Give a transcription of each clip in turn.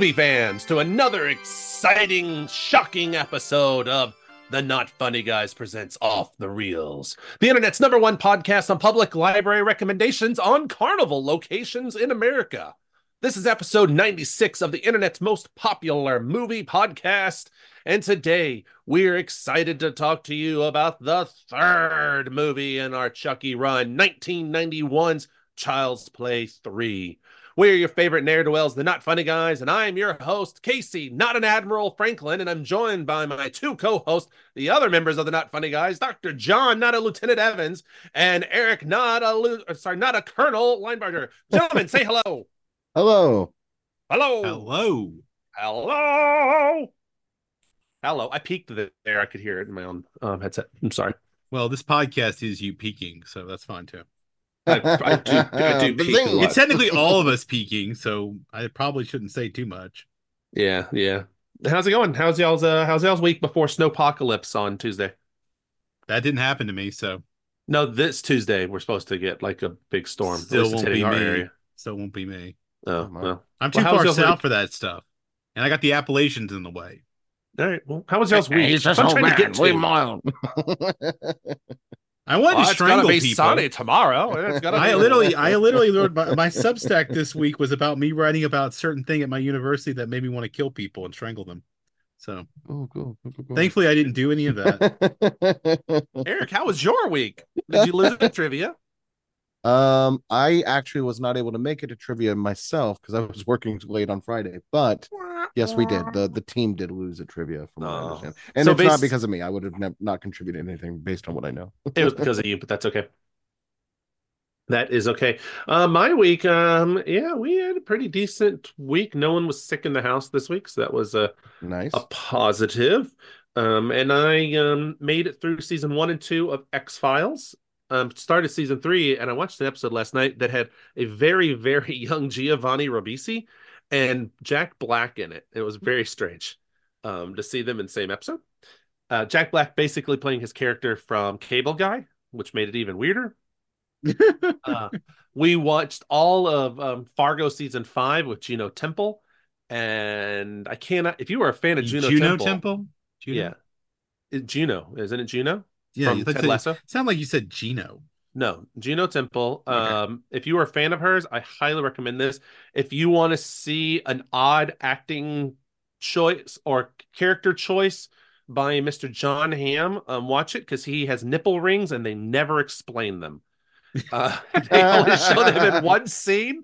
movie fans, to another exciting, shocking episode of the Not Funny Guys presents Off the Reels, the internet's number one podcast on public library recommendations on carnival locations in America. This is episode 96 of the internet's most popular movie podcast. And today we're excited to talk to you about the third movie in our Chucky run, 1991's Child's Play 3. We're your favorite ne'er do wells, the Not Funny Guys, and I'm your host, Casey, not an Admiral Franklin, and I'm joined by my two co hosts, the other members of the Not Funny Guys, Dr. Jon, not a Lieutenant Evans, and Eric, not a, Lu- sorry, not a Colonel Linebarger. Gentlemen, say hello. Hello. Hello. Hello. Hello. Hello. I peeked there. I could hear it in my own um, headset. I'm sorry. Well, this podcast is you peeking, so that's fine too. I, I do, I do peek a lot. It's technically all of us peaking, so I probably shouldn't say too much. Yeah, yeah. How's it going? How's y'all's uh, how's y'all's week before snowpocalypse on Tuesday? That didn't happen to me, so No, this Tuesday we're supposed to get like a big storm. At still won't be me. area. Still won't be me. Oh, Oh, well. I'm too Well, far south week? for that stuff, and I got the Appalachians in the way. All right. Well, how was y'all's week? He's That's just what I'm old trying to man. get Leave to. him alone. I wanted Oh, to it's gonna strangle be people. sunny tomorrow. It's gonna I literally, I literally, wrote my, my Substack this week was about me writing about certain thing at my university that made me want to kill people and strangle them. So oh, cool. cool, cool, cool. thankfully, I didn't do any of that. Eric, how was your week? Did you lose at trivia? Um, I actually was not able to make it to trivia myself because I was working late on Friday. But yes, we did. the The team did lose at trivia, from what I Oh. understand, and So it's not because of me. I would have nev- not contributed anything based on what I know. It was because of you, but that's okay. That is okay. Uh, my week, um, yeah, we had a pretty decent week. No one was sick in the house this week, so that was a, Nice. a positive. Um, and I um made it through season one and two of X Files. Um, started season three, and I watched an episode last night that had a very, very young Giovanni Ribisi and Jack Black in it. It was very strange um, to see them in the same episode. Uh, Jack Black basically playing his character from Cable Guy, which made it even weirder. uh, we watched all of um, Fargo season five with Juno Temple, and I cannot. If you were a fan of Juno, Juno Temple, Temple? Juno? yeah, It- Juno, isn't it Juno yeah. you Ted Lasso? Sound like you said Gino. No, Gino Temple. Okay. Um, if you are a fan of hers, I highly recommend this. If you want to see an odd acting choice or character choice by Mr. Jon Hamm, um, watch it because he has nipple rings and they never explain them. Uh, they only show them in one scene,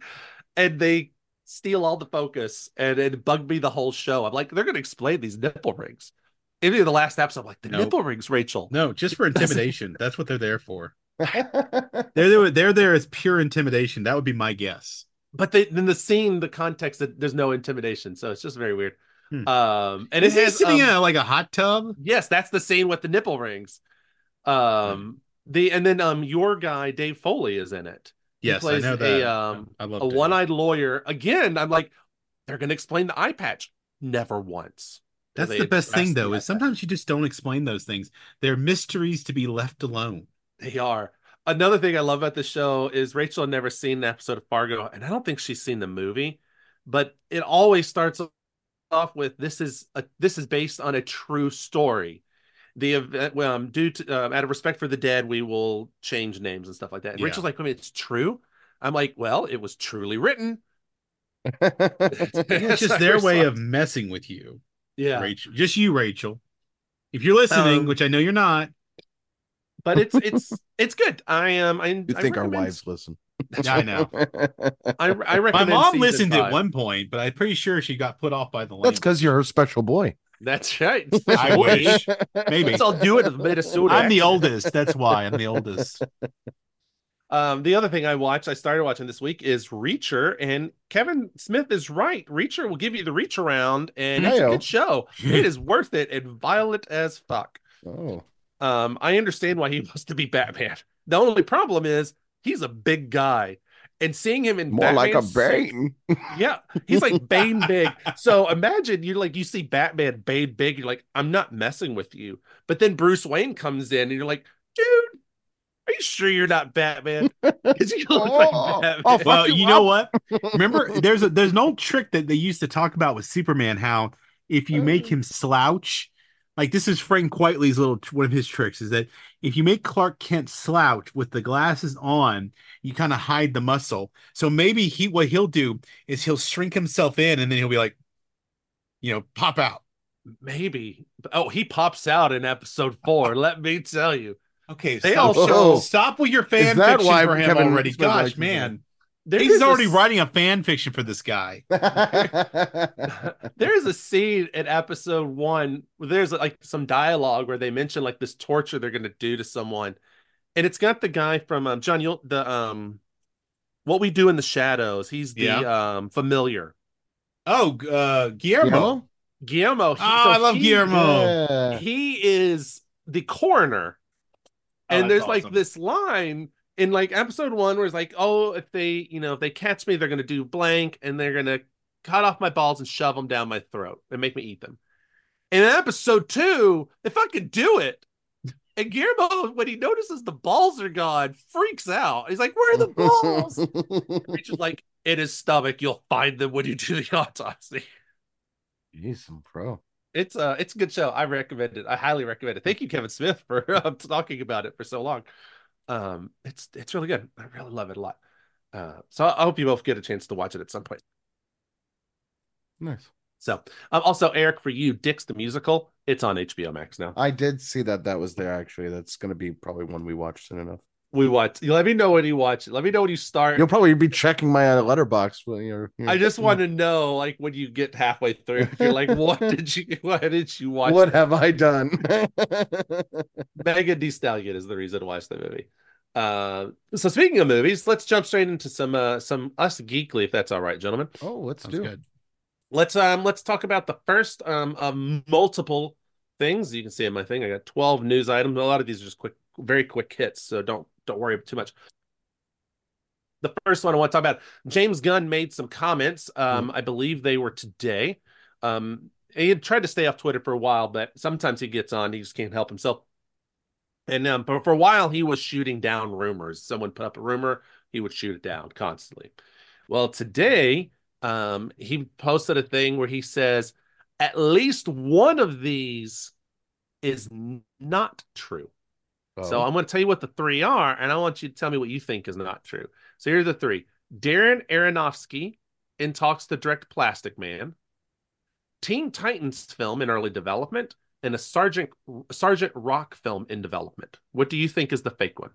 and they steal all the focus, and it bugged me the whole show. I'm like, they're going to explain these nipple rings. Even in the last episode, I'm like, the Nope. nipple rings, Rachel. No, just for intimidation. That's what they're there for. Nice. They're there, they're there as pure intimidation. That would be my guess. but they, then the scene, the context, that there's no intimidation, so it's just very weird. Hmm. Um, and Is it he has, sitting um, in a, like a hot tub? yes, that's the scene with the nipple rings. Um, the and then um, your guy Dave Foley is in it. He Yes, I know that. a um I love a one-eyed lawyer. Again, I'm like, they're gonna explain the eye patch. Never once. Do That's the best thing, though, is sometimes you just don't explain those things. They're mysteries to be left alone. They are. Another thing I love about the show is Rachel had never seen the episode of Fargo, and I don't think she's seen the movie, but it always starts off with this is a this is based on a true story. The event, well, um, due to um, out of respect for the dead, we will change names and stuff like that. And Yeah. Rachel's like, I mean, it's true. I'm like, well, it was truly written. It's just their way of messing with you, yeah. Rachel. Just you, Rachel. If you're listening, Um, which I know you're not, But it's it's it's good. I am. I, you I think our wives listen? Yeah, I know. I, I my mom season listened at one point, but I'm pretty sure she got put off by the That's because you're her special boy. That's right. I wish. Maybe. I'll do it in Minnesota. I'm the oldest. That's why I'm the oldest. Um, the other thing I watched, I started watching this week is Reacher, and Kevin Smith is right. Reacher will give you the reach around, and it's a good show. It is worth it and violent as fuck. Oh, Um, I understand why he wants to be Batman. The only problem is he's a big guy, and seeing him in more like a Batman suit- Bane. Yeah, he's like Bane big. So imagine you're like you see Batman Bane big. You're like, I'm not messing with you. But then Bruce Wayne comes in, and you're like, dude, Are you sure you're not Batman? Because you look like oh, oh, Batman. oh, Well, you you know what? Remember, there's a there's an old trick that they used to talk about with Superman. How if you make oh. him slouch, like this is Frank Quitely's little one of his tricks is that if you make Clark Kent slouch with the glasses on, you kind of hide the muscle. So maybe he what he'll do is he'll shrink himself in, and then he'll be like, you know, pop out. Maybe. Oh, he pops out in episode four. let me tell you. Okay, They stop, also- stop with your fan fiction why for him Kevin already. Gosh, likes man, he's is a already writing a fan fiction for this guy. There is a scene in episode one where there's like some dialogue where they mention like this torture they're gonna do to someone, and it's got the guy from um, Jon, you'll the um, what we do in the shadows. He's the um familiar Oh, uh, Guillermo. Guillermo. He, Oh, I love Guillermo. Yeah. He is the coroner, Oh, Oh, and that's there's like this line in like episode one where it's like, oh, if they, you know, if they catch me, they're gonna do blank, and they're gonna cut off my balls and shove them down my throat and make me eat them. And in episode two, they fucking do it. And Guillermo, when he notices the balls are gone, freaks out. He's like, "Where are the balls?" Rachel's like, "In his stomach. You'll find them when you do the autopsy." Jeez, I'm pro. It's uh it's a good show. I recommend it. I highly recommend it. Thank you, Kevin Smith, for uh, talking about it for so long. Um, it's it's really good. I really love it a lot. Uh, so I hope you both get a chance to watch it at some point. Nice. So, um, also Eric, for you, Dick's the musical. It's on HBO Max now. I did see that that was there actually. That's going to be probably one we watch soon enough. We watch. You let me know when you watch it. Let me know when you start. You'll probably be checking my uh, letterbox. When you're, you're- I just want to know, like, when you get halfway through, you're like, "What did you? What did you watch?" What have I done? Megan Thee Stallion is the reason to watch the movie. Uh, so speaking of movies, let's jump straight into some uh, some us geekly, if that's all right, gentlemen. oh, let's Sounds do it. Let's um let's talk about the first um of multiple things. You can see in my thing, I got 12 news items. A lot of these are just quick, very quick hits, so don't don't worry too much. The first one I want to talk about, James Gunn made some comments. Um, I believe they were today. Um, he had tried to stay off Twitter for a while, but sometimes he gets on, he just can't help himself. And um, but for a while, he was shooting down rumors. Someone put up a rumor, he would shoot it down constantly. Well, today, um, he posted a thing where he says at least one of these is not true. So Oh. I'm going to tell you what the three are, and I want you to tell me what you think is not true. So here are the three: Darren Aronofsky in talks to direct Plastic Man, Teen Titans film in early development, and a Sergeant Sergeant Rock film in development. What do you think is the fake one?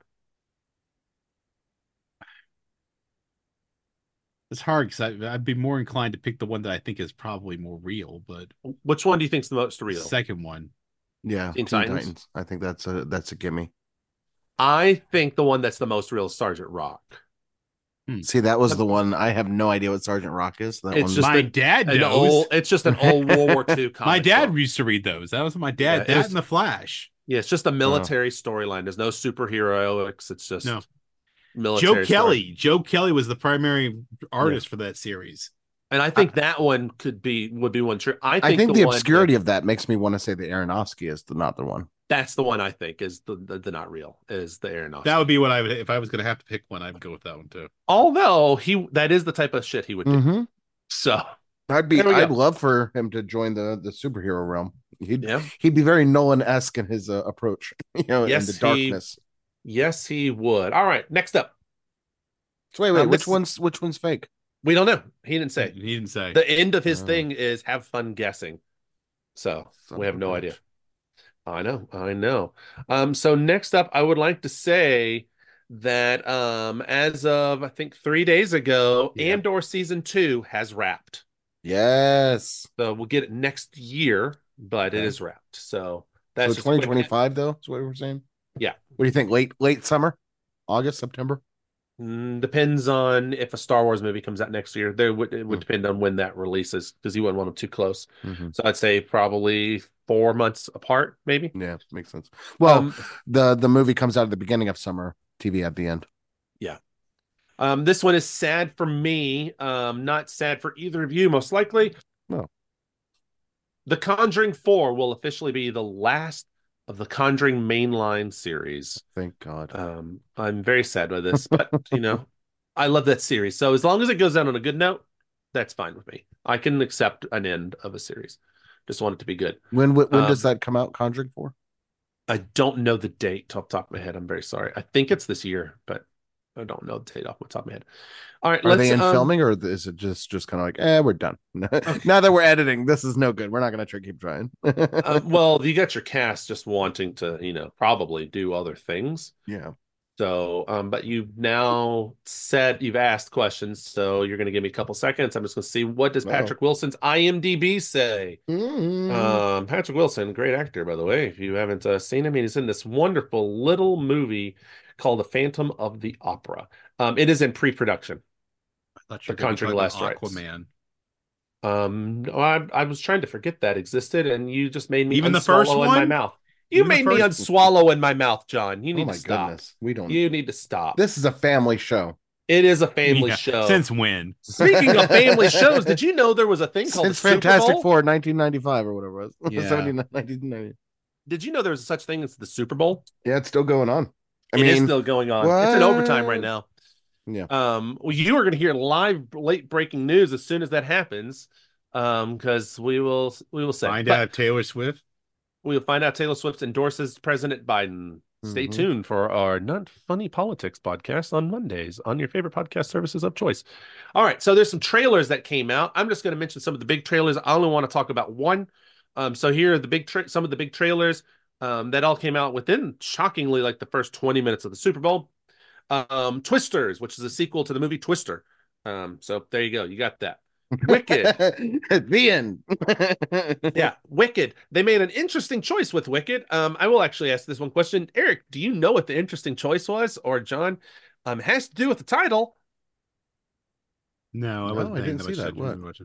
It's hard because I'd be more inclined to pick the one that I think is probably more real, but Which one do you think is the most real? second one. Yeah, Teen Teen Titans? Titans. I think that's a that's a gimme. I think the one that's the most real is Sergeant Rock. Hmm. See, that was the one. I have no idea what Sergeant Rock is. That It's one. just my a- dad An knows. old, it's just an old World War II comic. my dad book. used to read those. That was my Yeah, dad. it that was- and the Flash. Yeah, it's just a military storyline. There's no superheroics. It's just No. military. Joe story. Kelly. Joe Kelly was the primary artist for that series. And I think that one could be would be one true. I think, I think the, one obscurity that- of that makes me want to say the Aronofsky is the not the one. that's the one I think is the the, the not real is the Aronofsky. That would be what I would if I was going to have to pick one. I'd go with that one too. Although he that is the type of shit he would do. Mm-hmm. So I'd be. There we go. I'd love for him to join the the superhero realm. He'd yeah, he'd be very Nolan esque in his uh, approach. You know, Yes, in the darkness. yes, he would. All right, next up, So wait, wait. Um, which this- one's which one's fake? We don't know. He didn't say. He didn't say. The end of his Oh. thing is have fun guessing. So Son we have no bitch. idea. I know, I know. Um, so next up, I would like to say that um, as of I think three days ago, Yeah. Andor season two has wrapped. Yes. So we'll get it next year, but it Okay. is wrapped. So So that's just a quick- 2025 though. Is what we're saying. Yeah. What do you think? Late late summer, August, September. Mm, depends on if a Star Wars movie comes out next year. There would it would Hmm. depend on when that releases because you wouldn't want them too close. Mhm. So I'd say probably four months apart, maybe. Yeah, makes sense. Well, Um, the the movie comes out at the beginning of summer. TV at the end. Yeah. Um, this one is sad for me. Um, not sad for either of you, most likely. No. The Conjuring 4 will officially be the last of the Conjuring mainline series. Thank God. Um, I'm very sad by this, but you know, I love that series. So as long as it goes down on a good note, that's fine with me. I can accept an end of a series. Just want it to be good. when when, when um, does that come out? Conjuring four. I don't know the date off the top of my head. I'm very sorry. I think it's this year, but I don't know the date off the top of my head. All right, Are let's they in um, filming or is it just just kind of like, eh, we're done. now that we're editing, this is no good. We're not gonna try keep trying. uh, well, you got your cast just wanting to, you know, probably do other things. yeah. So, um, but you've now said you've asked questions, so you're going to give me a couple seconds. I'm just going to see what does. Patrick Wilson's IMDb say. Mm. Um, Patrick Wilson, great actor, by the way. If you haven't uh, seen him, he's in this wonderful little movie called The Phantom of the Opera. Um, it is in pre-production. I thought you The were gonna Conjuring Last about Rites. Aquaman. Um, no, I, I was trying to forget that existed, and you just made me Even the unswallow first in my mouth. You Even made me first- unswallow in my mouth, Jon. You need oh my to stop. goodness. We don't You need to stop. this is a family show. It is a family Yeah, show. Since when? Speaking of family shows, did you know there was a thing called Since the Super Fantastic Bowl? Four 1995 or whatever it was. Yeah. 79 1990. Did you know there was such thing as the Super Bowl? Yeah, it's still going on. I It is mean, still going on. It's in overtime right now. Yeah. Um, well, you are going to hear live, late breaking news as soon as that happens. Um, because we will, we will say, Find But out Taylor Swift. We'll find out Taylor Swift endorses President Biden. Stay Mhm. tuned for our Not Funny Politics podcast on Mondays on your favorite podcast services of choice. All right, so there's some trailers that came out. I'm just going to mention some of the big trailers. I only want to talk about one. Um, so here are the big tra- some of the big trailers um, that all came out within shockingly like the first 20 minutes of the Super Bowl. Um, Twisters, which is a sequel to the movie Twister. Um, so there you go, you got that. Wicked. the end. yeah, Wicked. They made an interesting choice with Wicked. Um, I will actually ask this one question. Eric, do you know what the interesting choice was? Or Jon? Um, it has to do with the title. No, I No, wasn't I didn't much see that. attention. What?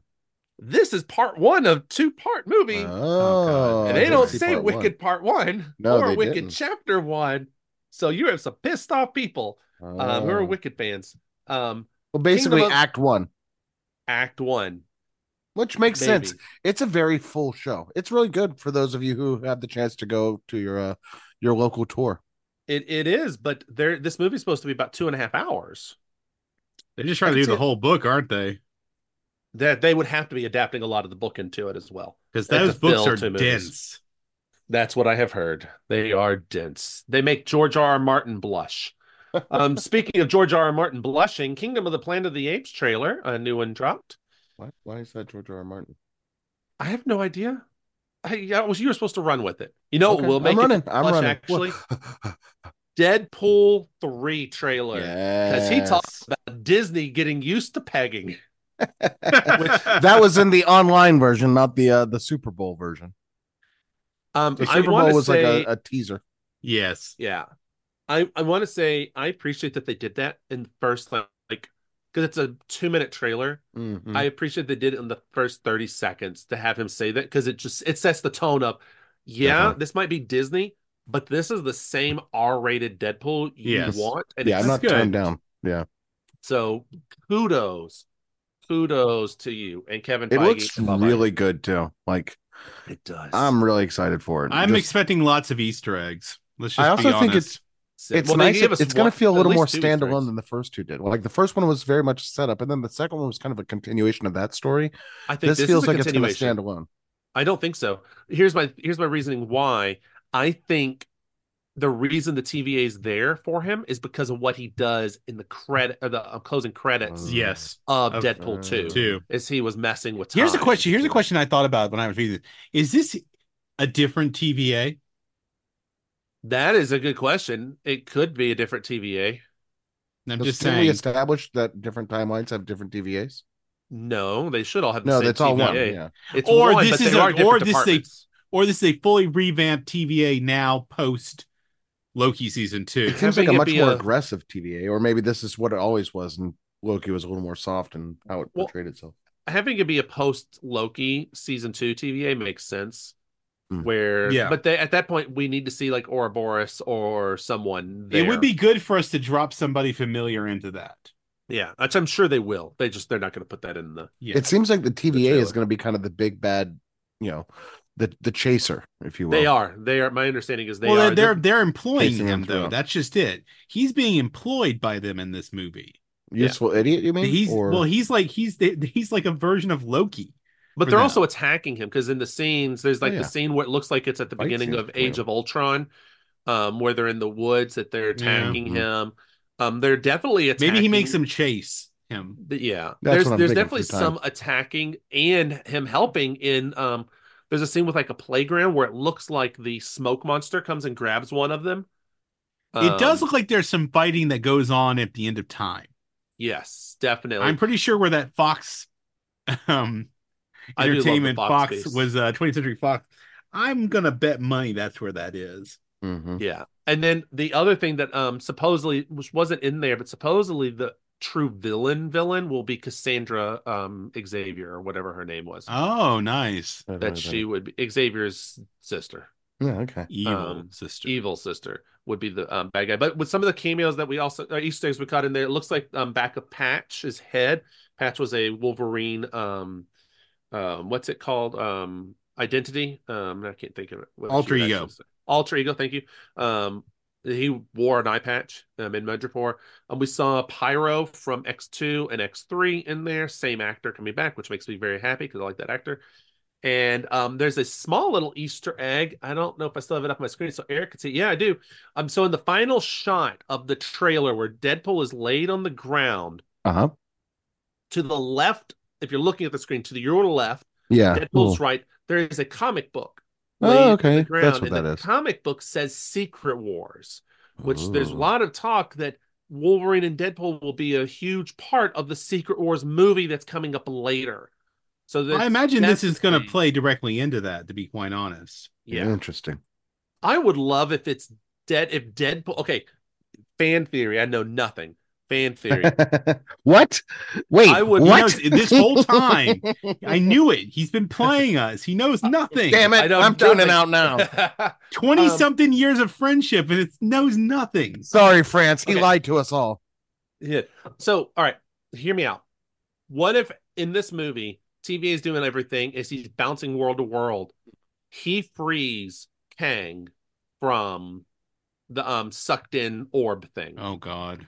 Watch it. This is part one of two part movie. Oh, and they don't say part one. Wicked Part One No, or Wicked didn't. Chapter One. So you have some pissed off people um, who are Oh. Wicked fans. Um, Well, basically, Kingdom of- Act One, Act One. which makes Maybe. sense. It's a very full show. It's really good for those of you who have the chance to go to your uh, your local tour. It it is, but there this movie's supposed to be about two and a half hours. They're just trying to That's do the it. whole book, aren't they? That they would have to be adapting a lot of the book into it as well. Because those books are two movies. dense. That's what I have heard. They are dense. They make George R. R. Martin blush. Um, speaking of George R. R. Martin blushing, Kingdom of the Planet of the Apes trailer, a new one dropped. Why, why is that George R. R. Martin? I have no idea. I, I was you were supposed to run with it. You know, Okay, we'll make I'm running. it I'm blush, running. actually. Deadpool three trailer because he talks about Disney getting used to pegging. that was in the online version, not the uh, the Super Bowl version. Um, The Super want Bowl was say, like a, a teaser. yes. Yeah. I I want to say I appreciate that they did that in the first like because it's a 2 minute trailer. Mhm. I appreciate they did it in the first 30 seconds to have him say that because it just it sets the tone up. yeah, Definitely. this might be Disney, but this is the same R-rated Deadpool you Yes. want. And yeah, I'm not good. turned down. Yeah, so kudos. Kudos to you and Kevin it Feige looks really Iger. good too. Like it does. I'm really excited for it. I'm Just- expecting lots of Easter eggs. Let's just I also be think it's it's well, nice. It's going to feel a little more two Easter eggs. standalone than the first two did. Like the first one was very much set up, and then the second one was kind of a continuation of that story. I think This, this, feels is a like it's going to continuation. stand alone. I don't think so. Here's my here's my reasoning why. I think the reason the TVA is there for him is because of what he does in the credit or the uh, closing credits Uh, yes. of of- Deadpool uh, 2. Two. Is he was messing with time. Here's a question. Here's a question I thought about when I was reading this. Is this a different TVA? That is a good question. It could be a different TVA. I'm Does- just didn't we saying. established that different timelines have different TVAs? No, they should all have the No, same that's all one. Yeah. It's Or one, this but is they a- are or this is a- Or this is a fully revamped TVA now post Loki season two. It seems like a much more a- aggressive TVA, or maybe this is what it always was, and Loki was a little more soft and how it Well, portrayed itself. having it be a post Loki season two TVA makes sense. Hmm. Where, Yeah. but they, at that point, we need to see like Ouroboros or someone. There. It would be good for us to drop somebody familiar into that. yeah, which I'm sure they will. They just they're not going to put that in the. Yeah. It seems like the TVA trailer. is going to be kind of the big bad, you know, the the chaser, if you will. They are. They are. My understanding is they well, are. they're they're employing him him though. through. That's just it. He's being employed by them in this movie. useful idiot. You mean? He's Or- well, he's like he's he's like a version of Loki. But they're them. also attacking him because in the scenes, there's like Oh, yeah. the scene where it looks like it's at the Fight beginning of. Age of Ultron, um, where they're in the woods that they're attacking Mhm. him. Um, they're definitely attacking. Maybe he makes him chase him. But yeah, That's there's there's definitely some attacking and him helping in um there's a scene with like a playground where it looks like the smoke monster comes and grabs one of them. it does Um, look like there's some fighting that goes on at the end of time. yes, definitely. I'm pretty sure where that Fox um I do love the entertainment Fox Fox, was uh 20th Century Fox. I'm gonna bet money that's where that is. Mhm. Yeah. And then the other thing that um supposedly which wasn't in there, but supposedly the true villain villain will be Cassandra um Xavier or whatever her name was. Oh, nice. Right, that right, she would be Xavier's sister. Yeah. Okay. Evil Um, sister. evil sister would be the um, bad guy. But with some of the cameos that we also uh, Easter eggs we caught in there, it looks like um back of Patch's head. Patch was a Wolverine. Um, um, what's it called? Um, identity. Um, I can't think of it. what Alter ego. Alter ego. Thank you. Um, he wore an eye patch um, in Madripoor. Um, we saw Pyro from X2 and X3 in there. Same actor coming back, which makes me very happy because I like that actor. And um, there's a small little Easter egg. I don't know if I still have it up on my screen so Eric can see. Yeah, I do. Um, so in the final shot of the trailer where Deadpool is laid on the ground, Uh huh. to the left, if you're looking at the screen, to the your left, Yeah. Deadpool's cool. right, there is a comic book. Oh, laid Oh, okay. the ground, That's what and that the is. comic book says Secret Wars, which there's a lot of talk that Wolverine and Deadpool will be a huge part of the Secret Wars movie that's coming up later. So that's, I imagine this is going to play directly into that. To be quite honest, Yeah, Interesting. I would love if it's dead. If Deadpool, okay, fan theory. I know nothing. Fan theory. what? Wait. I would- He what? knows- this whole time, I knew it. He's been playing us. He knows nothing. Damn I it! know I'm tuning nothing. out now. Twenty Um, something years of friendship, and it knows nothing. Sorry, France. He Okay. lied to us all. Yeah. So, all right, hear me out. What if in this movie, TVA is doing everything as he's bouncing world to world, he frees Kang from the um sucked in orb thing. Oh God.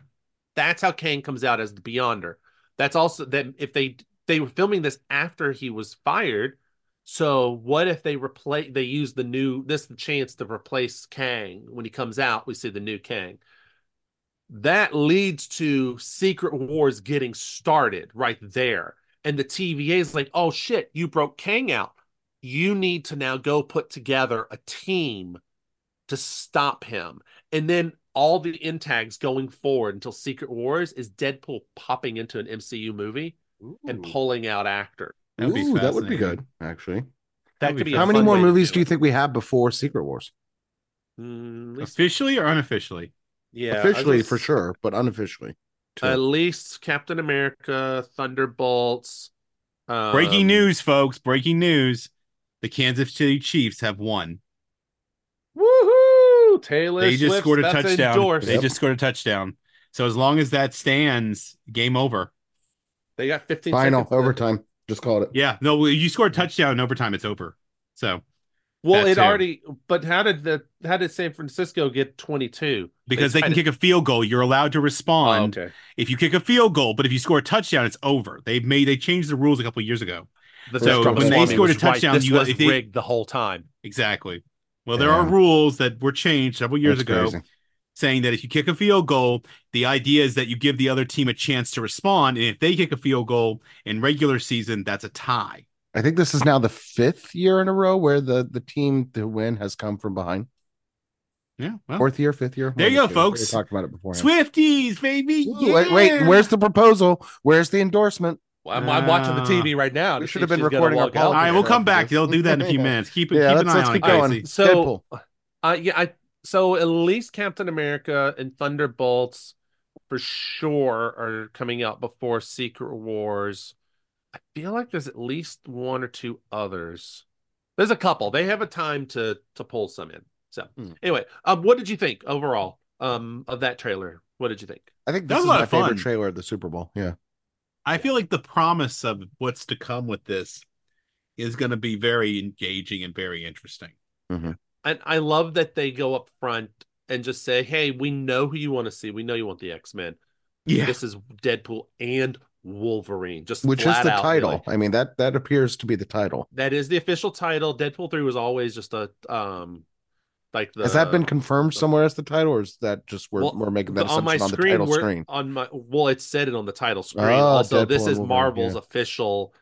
That's how Kang comes out as the Beyonder. That's also that if they they were filming this after he was fired. So what if they replace they use the new this the chance to replace Kang when he comes out, we see the new Kang. That leads to Secret Wars getting started right there. And the TVA is like, oh shit, you broke Kang out. You need to now go put together a team to stop him. And then all the in tags going forward until Secret Wars is Deadpool popping into an MCU movie and pulling out actors. That'd be Ooh, that would be good, actually. That That'd could be be How many more movies do you think we have before Secret Wars? Mm, Officially or unofficially? yeah, Officially, was- for sure, but unofficially. too. At least Captain America, Thunderbolts. Um, Breaking news, folks! Breaking news: the Kansas City Chiefs have won. Woohoo! Taylor They just Swift, scored a touchdown. endorsed. They Yep. just scored a touchdown. So as long as that stands, game over. They got 15 Final seconds to- overtime. Just called it. Yeah, no, you score a touchdown in overtime, it's over. So Well, it too. already. But how did the how did San Francisco get 22? because they, tried can to- kick a field goal, you're allowed to Oh, respond. okay. If you kick a field goal, but if you score a touchdown, it's over. They made they changed the rules a couple years ago. The So when they Swami scored a was right. touchdown, this you- was if they- rigged the whole time. Exactly. Well, there are rules that were changed several years That's ago crazy. saying that if you kick a field goal, the idea is that you give the other team a chance to respond. And if they kick a field goal in regular season, that's a tie. I think this is now the fifth year in a row where the the team to win has come from behind. Yeah. Well, Fourth year, fifth year. There you go, folks. We talked about it before. Swifties, baby. Wait, wait, where's the proposal? Where's the endorsement? Well, I'm, I'm watching the. TV right now. to We should have been recording our All right, we'll come back. this. They'll do that in a few minutes. Keep it. Yeah, keep let's, an eye let's on keep it, going. Casey. So- Uh, yeah, I so at least Captain America and Thunderbolts for sure are coming out before Secret Wars. I feel like there's at least one or two others. There's a couple. They have a time to to pull some in. So Hmm. anyway, um, what did you think overall um of that trailer? What did you think? I think That was is a lot my of fun. favorite trailer of the Super Bowl. Yeah. I feel like the promise of what's to come with this is going to be very engaging and very interesting. And I love that they go up front and just say, "Hey, we know who you want to see. We know you want the X Men. Yeah, This is Deadpool and Wolverine." Just Which is the out title. like- I mean, that that appears to be the title. that is the official title. Deadpool three was always just a um, like the Has that been confirmed somewhere as the title, or is that just we're, Well, we're making that the- on my assumption on the title screen? on my well, it said it on the title screen. Oh, also, Deadpool this is Marvel's yeah. official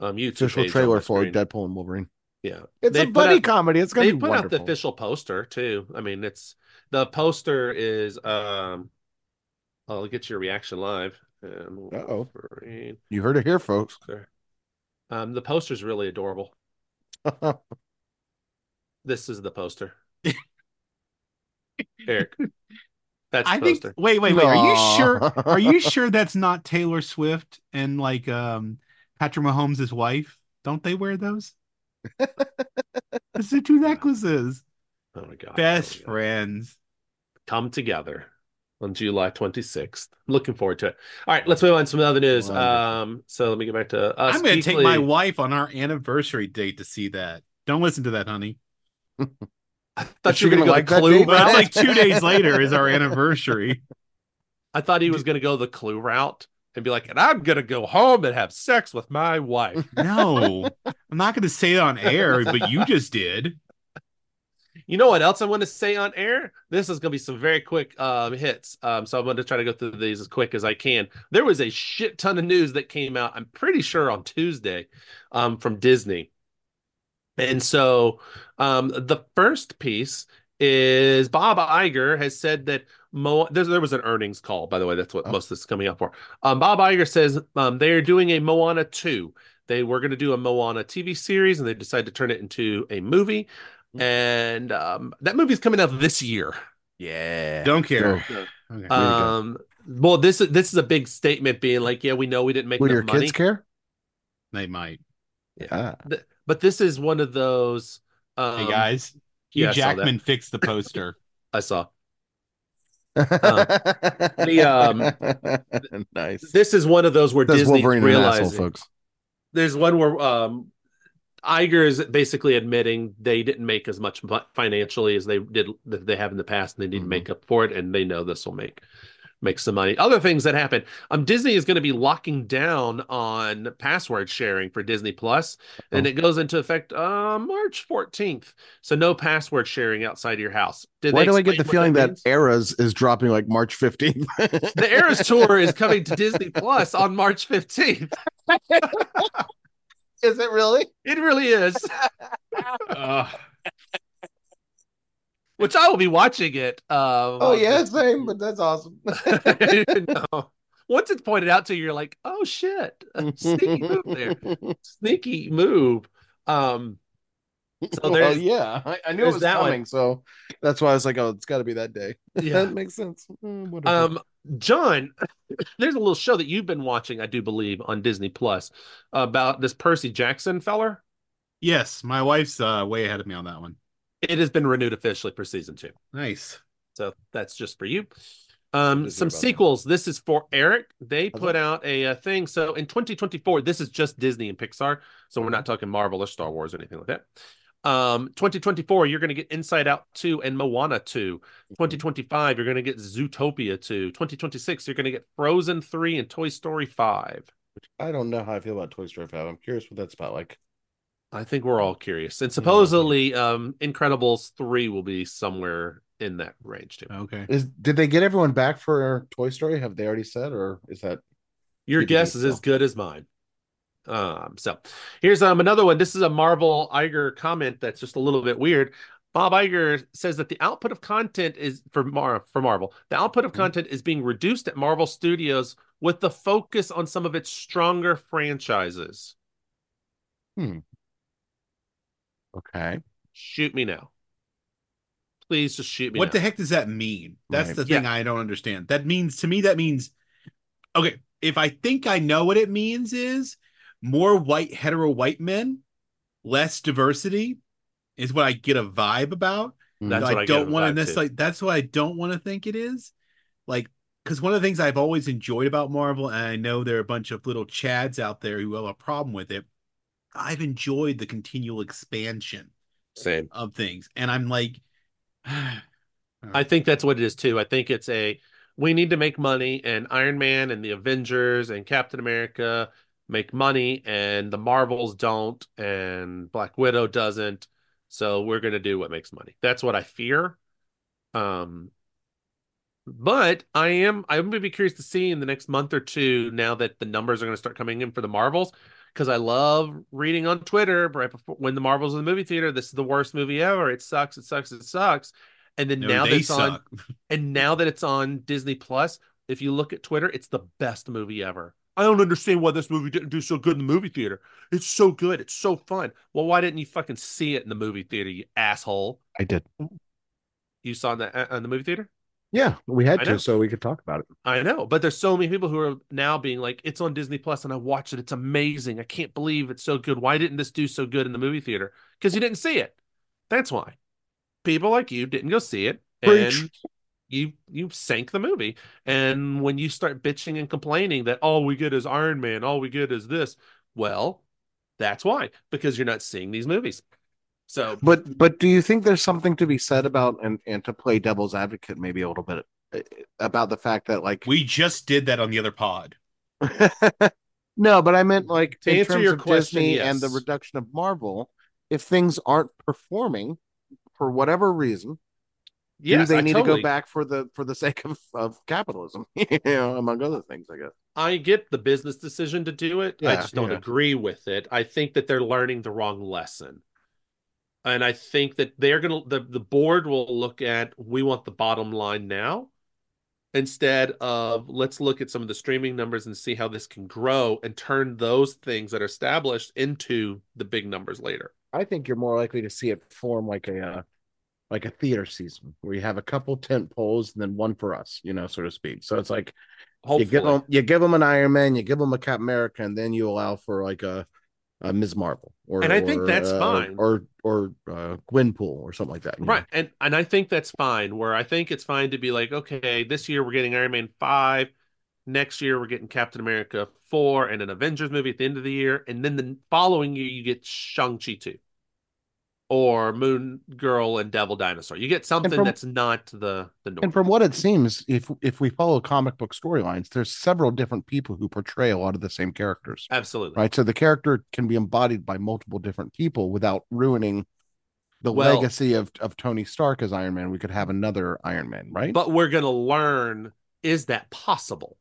um YouTube Official trailer for. Deadpool and Wolverine. Yeah, It's They a buddy out- comedy. It's gonna they be put wonderful. out the official poster too. I mean, it's the poster is um. I'll get your reaction live. Wolverine. You heard it here, folks. Um, the poster's really adorable. This is the poster. Eric, that's the I think. poster. Wait, wait, wait. Are you sure? Are you sure that's not Taylor Swift and like um Patrick Mahomes' wife? Don't they wear those? It's the two necklaces. Oh my god, Best Oh my God. friends. come together on July 26th. I'm Looking forward to it. All right, let's move on to some other news. Um, so let me get back to us. I'm going to take my wife on our anniversary date to see that. Don't listen to that, honey. I thought Is you were going gonna to like go that the clue date? But route. it's like two days later is our anniversary. I thought he was going to go the clue route and be like, and I'm going to go home and have sex with my wife. No, I'm not going to say it on air, but you just did. You know what else I want to say on air? This is going to be some very quick um, hits. Um, so I'm going to try to go through these as quick as I can. There was a shit ton of news that came out, I'm pretty sure on Tuesday um, from Disney. And so um, the first piece is Bob Iger has said that Mo- there, there was an earnings call, by the way. That's what Oh. most of this is coming up for. Um, Bob Iger says um, they are doing a Moana 2. They were going to do a Moana TV series and they decided to turn it into a movie. And um, that movie's coming out this year. Yeah. Don't care. Go. Okay. Um, well, this is this is a big statement, being like, yeah, we know we didn't make Will enough your money, kids care? they might. Yeah. Th- but this is one of those. Um, Hey guys, Hugh yeah, I saw that. Jackman fixed the poster. I saw. the, um, nice. This is one of those where That's Disney Wolverine and asshole, realizing folks. there's one where um Iger is basically admitting they didn't make as much financially as they did that they have in the past, and they need Mhm. to make up for it, and they know this will make make some money. Other things that happen, um, Disney is going to be locking down on password sharing for Disney Plus, and Oh. it goes into effect uh, March 14th. So no password sharing outside your house. Did Why do I get the feeling that, means? Eras is dropping like March 15th? the Eras tour is coming to Disney Plus on March 15th? is it really? It really is. Ugh. Which I will be watching it. Uh, Oh yeah, same, but that's awesome. no. Once it's pointed out to you, you're like, oh shit, sneaky move there, sneaky move. Um, so well, there's yeah, I, I knew it was that one. coming, so that's why I was like, oh, it's got to be that day. yeah. that makes sense. Mm. Um, Jon, there's a little show that you've been watching, I do believe, on Disney Plus about this Percy Jackson feller. Yes, my wife's uh, way ahead of me on that one. It has been renewed officially for season two. Nice. So that's just for you. Um, some about that. sequels. This is for Eric. They put out a, uh thing. So in 2024, this is just Disney and Pixar. So we're not talking Marvel or Star Wars or anything like that. Um, 2024, you're going to get Inside Out 2 and Moana 2. 2025, you're going to get Zootopia 2. 2026, you're going to get Frozen 3 and Toy Story 5. Which I don't know how I feel about Toy Story 5. I'm curious what that's about. Like, I think we're all curious. And okay. supposedly, um, Incredibles 3 will be somewhere in that range too. Okay. is did they get everyone back for Toy Story? Have they already said, or is that Your guess is as good as mine. Um, so here's um another one. This is a Marvel Iger comment that's just a little bit weird. Bob Iger says that the output of content is for Mar for Marvel. The output of Mhm. content is being reduced at Marvel Studios with the focus on some of its stronger franchises. Okay? Shoot me now. Please just shoot me What now. the heck does that mean? That's Right. the thing I don't understand. That means to me that means okay, if I think I know what it means is more white hetero white men, less diversity is what I get a vibe about. Hmm. That's I what I get don't want to vibe, too. that's what I don't want to think it is. Like because one of the things I've always enjoyed about Marvel, and I know there are a bunch of little chads out there who have a problem with it, I've enjoyed the continual expansion Same. of things, and I'm like, I think that's what it is too. I think it's a we need to make money, and Iron Man and the Avengers and Captain America make money, and the Marvels don't, and Black Widow doesn't. So we're gonna do what makes money. That's what I fear. Um, but I am I'm gonna be curious to see in the next month or two now that the numbers are gonna start coming in for the Marvels because I love reading on Twitter right before when the Marvels in the movie theater. This is the worst movie ever. It sucks. It sucks. It sucks. And then no, now that it's on, suck. and now that it's on Disney Plus, if you look at Twitter, it's the best movie ever. I don't understand why this movie didn't do so good in the movie theater. It's so good. It's so fun. Well, why didn't you fucking see it in the movie theater, you asshole? I did. You saw that uh, in the movie theater? Yeah, we had to, so we could talk about it. I know, but there's so many people who are now being like, it's on Disney Plus and I watched it. It's amazing. I can't believe it's so good. Why didn't this do so good in the movie theater? Because you didn't see it. That's why. People like you didn't go see it. Preach. And you you sank the movie. And when you start bitching and complaining that all we get is Iron Man, all we get is this, well, that's why. Because you're not seeing these movies. So But but do you think there's something to be said about and and to play devil's advocate maybe a little bit uh, about the fact that like We just did that on the other pod. no, but I meant like To in answer terms your of question, Disney and the reduction of Marvel, if things aren't performing for whatever reason, yes, do they I need totally, to go back for the for the sake of, of capitalism, you know, among other things, I guess. I get the business decision to do it. I just don't yeah. agree with it. I think that they're learning the wrong lesson. And I think that they're going to, the, the board will look at, we want the bottom line now instead of let's look at some of the streaming numbers and see how this can grow and turn those things that are established into the big numbers later. I think you're more likely to see it form like a uh, like a theater season where you have a couple tent poles and then one for us, you know, so to speak. So it's like you give them you give them an Iron Man, you give them a Cap America, and then you allow for like a, a Ms. Marvel or And I think or, that's uh, fine. or or uh, Gwenpool or something like that. you know? Right. And and I think that's fine. Where I think it's fine to be like, okay, this year we're getting Iron Man 5, next year we're getting Captain America 4 and an Avengers movie at the end of the year, and then the following year you get Shang-Chi 2. Or Moon Girl and Devil Dinosaur. You get something from- that's not the the norm. And from what it seems, if if we follow comic book storylines, there's several different people who portray a lot of the same characters. Absolutely. right? So the character can be embodied by multiple different people without ruining the Well- legacy of, of Tony Stark as Iron Man. We could have another Iron Man, right? But we're going to learn is that possible?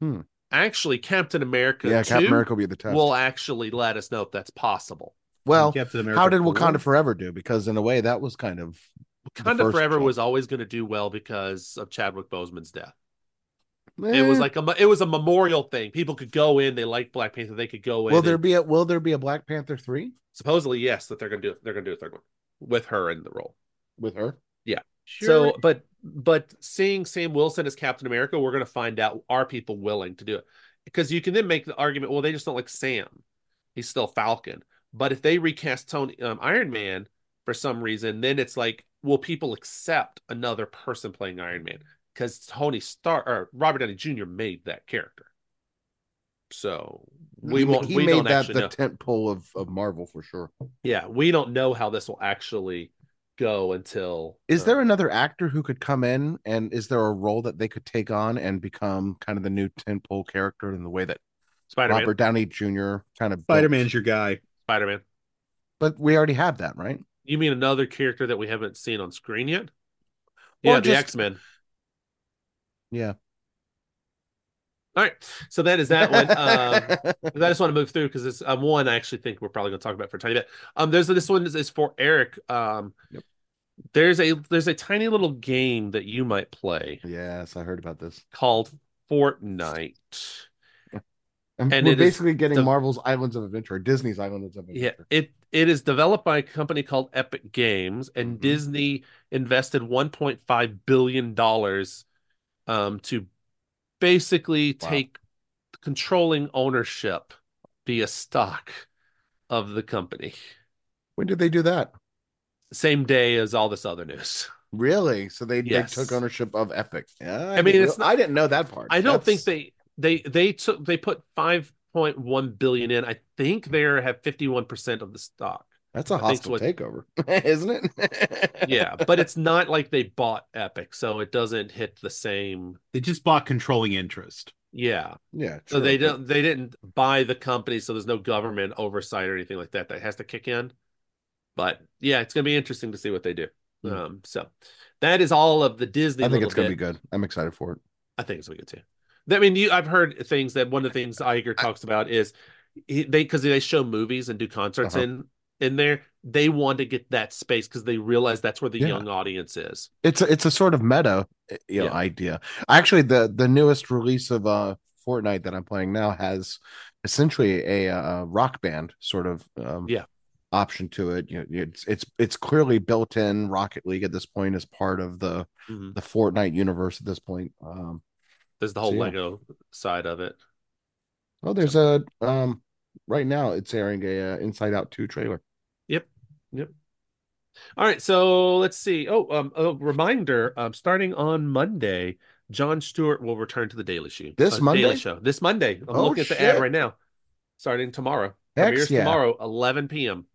Hmm. Actually, Captain America yeah, 2 Captain America will be the test. will actually let us know if that's possible. Well, Captain America how did 4? Wakanda Forever do? Because in a way, that was kind of Wakanda Forever jump. was always going to do well because of Chadwick Boseman's death. It Eh, was like a it was a memorial thing. People could go in. They like Black Panther. They could go in. will there and- be a will there be a Black Panther three supposedly yes that they're gonna do. They're gonna do a third one with her in the role. with her? Sure. So, but but seeing Sam Wilson as Captain America, we're gonna find out are people willing to do it because you can then make the argument. Well, they just don't like Sam. He's still Falcon. But if they recast Tony um, Iron Man for some reason, then it's like, will people accept another person playing Iron Man? Because Tony Stark or Robert Downey Jr. made that character. So we he, won't. He we made don't that the know. tent pole of, of Marvel for sure. Yeah, we don't know how this will actually go until. Is uh, there another actor who could come in and is there a role that they could take on and become kind of the new tent pole character in the way that Spider-Man? Robert Downey Jr. kind of built? Spider Man's your guy. Spider-Man. But we already have that, right? You mean another character that we haven't seen on screen yet? Or Yeah, the X Men. Yeah. All right, so that is that one. um, I just want to move through because it's um, one I actually think we're probably going to talk about for a tiny bit. Um, there's this one is, is for Eric. Um, Yep. there's a there's a tiny little game that you might play yes, I heard about this. called Fortnite. And, And we're basically getting the- Marvel's Islands of Adventure, or Disney's Islands of Adventure. Yeah, it it is developed by a company called Epic Games, and Mhm. Disney invested 1.5 billion dollars um, to basically Wow. take controlling ownership via stock of the company. When did they do that? Same day as all this other news. Really? So they, Yes. they took ownership of Epic. Yeah, I mean, it's not- I didn't know that part. I don't think they they they took they put 5.1 billion in. I think they have 51% of the stock. That's a I think hostile what- takeover, isn't it? Yeah, but it's not like they bought Epic, so it doesn't hit the same. They just bought controlling interest. Yeah, yeah. so they don't. They didn't buy the company, so there's no government oversight or anything like that that has to kick in. But yeah, it's gonna be interesting to see what they do. Hmm. Um, so that is all of the Disney. I think it's gonna be good. I'm excited for it. I think it's gonna be good too. I mean, you, I've heard things that one of the things Iger talks about is he, they because they show movies and do concerts Uh-huh. in in there. They want to get that space because they realize that's where the Yeah. young audience is. It's a, it's a sort of meta you know, Yeah. idea. Actually, the the newest release of uh Fortnite that I'm playing now has essentially a, uh rock band sort of um, Yeah. option to it. You know, it's it's it's clearly built in Rocket League at this point as part of the Mhm. the Fortnite universe at this point. Um, There's the whole So, yeah. Lego side of it. oh, there's a um right now it's airing a uh, Inside Out two trailer. Yep. Yep. All right, so let's see. Oh, um, a reminder: um, starting on Monday, Jon Stewart will return to the Daily Show. This uh, Monday? Daily Show. This Monday. I'm Oh, looking at the ad right now. Starting tomorrow. Heck yeah. tomorrow, 11 p.m.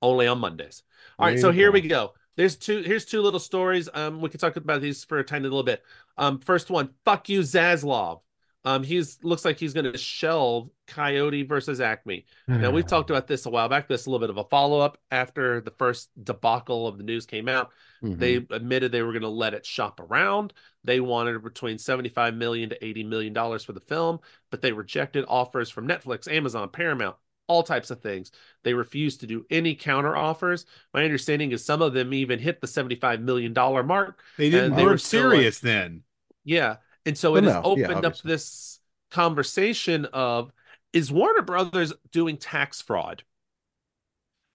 Only on Mondays. All right, There so you here we go. There's two. Here's two little stories. Um, we can talk about these for a tiny little bit. Um, first one, fuck you, Zaslav. Um, he's looks like he's going to shelve Coyote versus Acme. Now we've talked about this a while back. This is a little bit of a follow up after the first debacle of the news came out. Mhm. They admitted they were going to let it shop around. They wanted between 75 million to 80 million dollars for the film, but they rejected offers from Netflix, Amazon, Paramount, all types of things. They refused to do any counter offers. My understanding is some of them even hit the 75 million dollar mark. They didn't. They they were were still like- serious then. Yeah. And so Well, it has no. Yeah, opened up this conversation of is Warner Brothers doing tax fraud?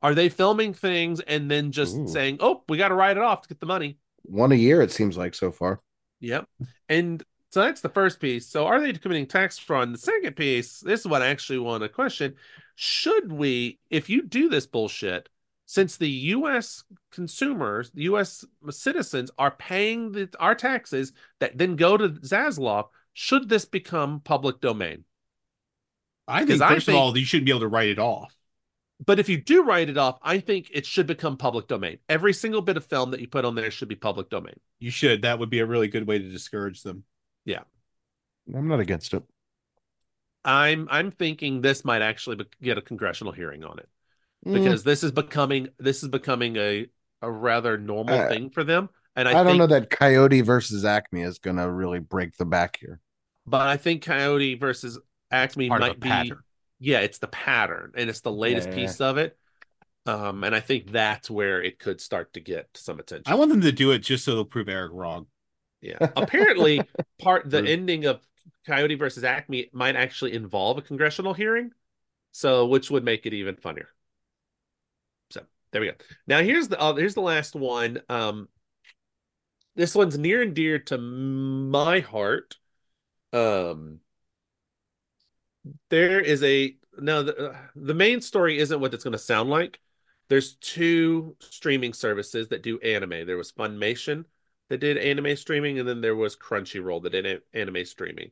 Are they filming things and then just Ooh. saying, "Oh, we got to write it off to get the money"? one a year it seems like so far. Yep. And so that's the first piece. So are they committing tax fraud? And the second piece, this is what I actually want to question. Should we, if you do this bullshit, since the US consumers, the US citizens are paying the, our taxes that then go to Zaslav, should this become public domain? I think Because first I of all, you shouldn't be able to write it off. But if you do write it off, I think it should become public domain. Every single bit of film that you put on there should be public domain. You should. That would be a really good way to discourage them. Yeah. I'm not against it. I'm I'm thinking this might actually be- get a congressional hearing on it. Mm, because this is becoming this is becoming a a rather normal Uh, thing for them and i, I, don't know that Coyote versus Acme is gonna really break the back here. but i think coyote versus acme Part might be pattern. yeah it's the pattern and it's the latest Yeah. piece of it um and i think that's where it could start to get some attention I want them to do it just so they'll prove Eric wrong. yeah apparently part the ending of coyote versus acme might actually involve a congressional hearing so which would make it even funnier. So there we go. Now here's the uh, here's the last one. Um this one's near and dear to my heart. Um there is a no the, uh, the main story isn't what it's going to sound like. There's two streaming services that do anime. There was funimation that did anime streaming, and then there was Crunchyroll that did anime streaming.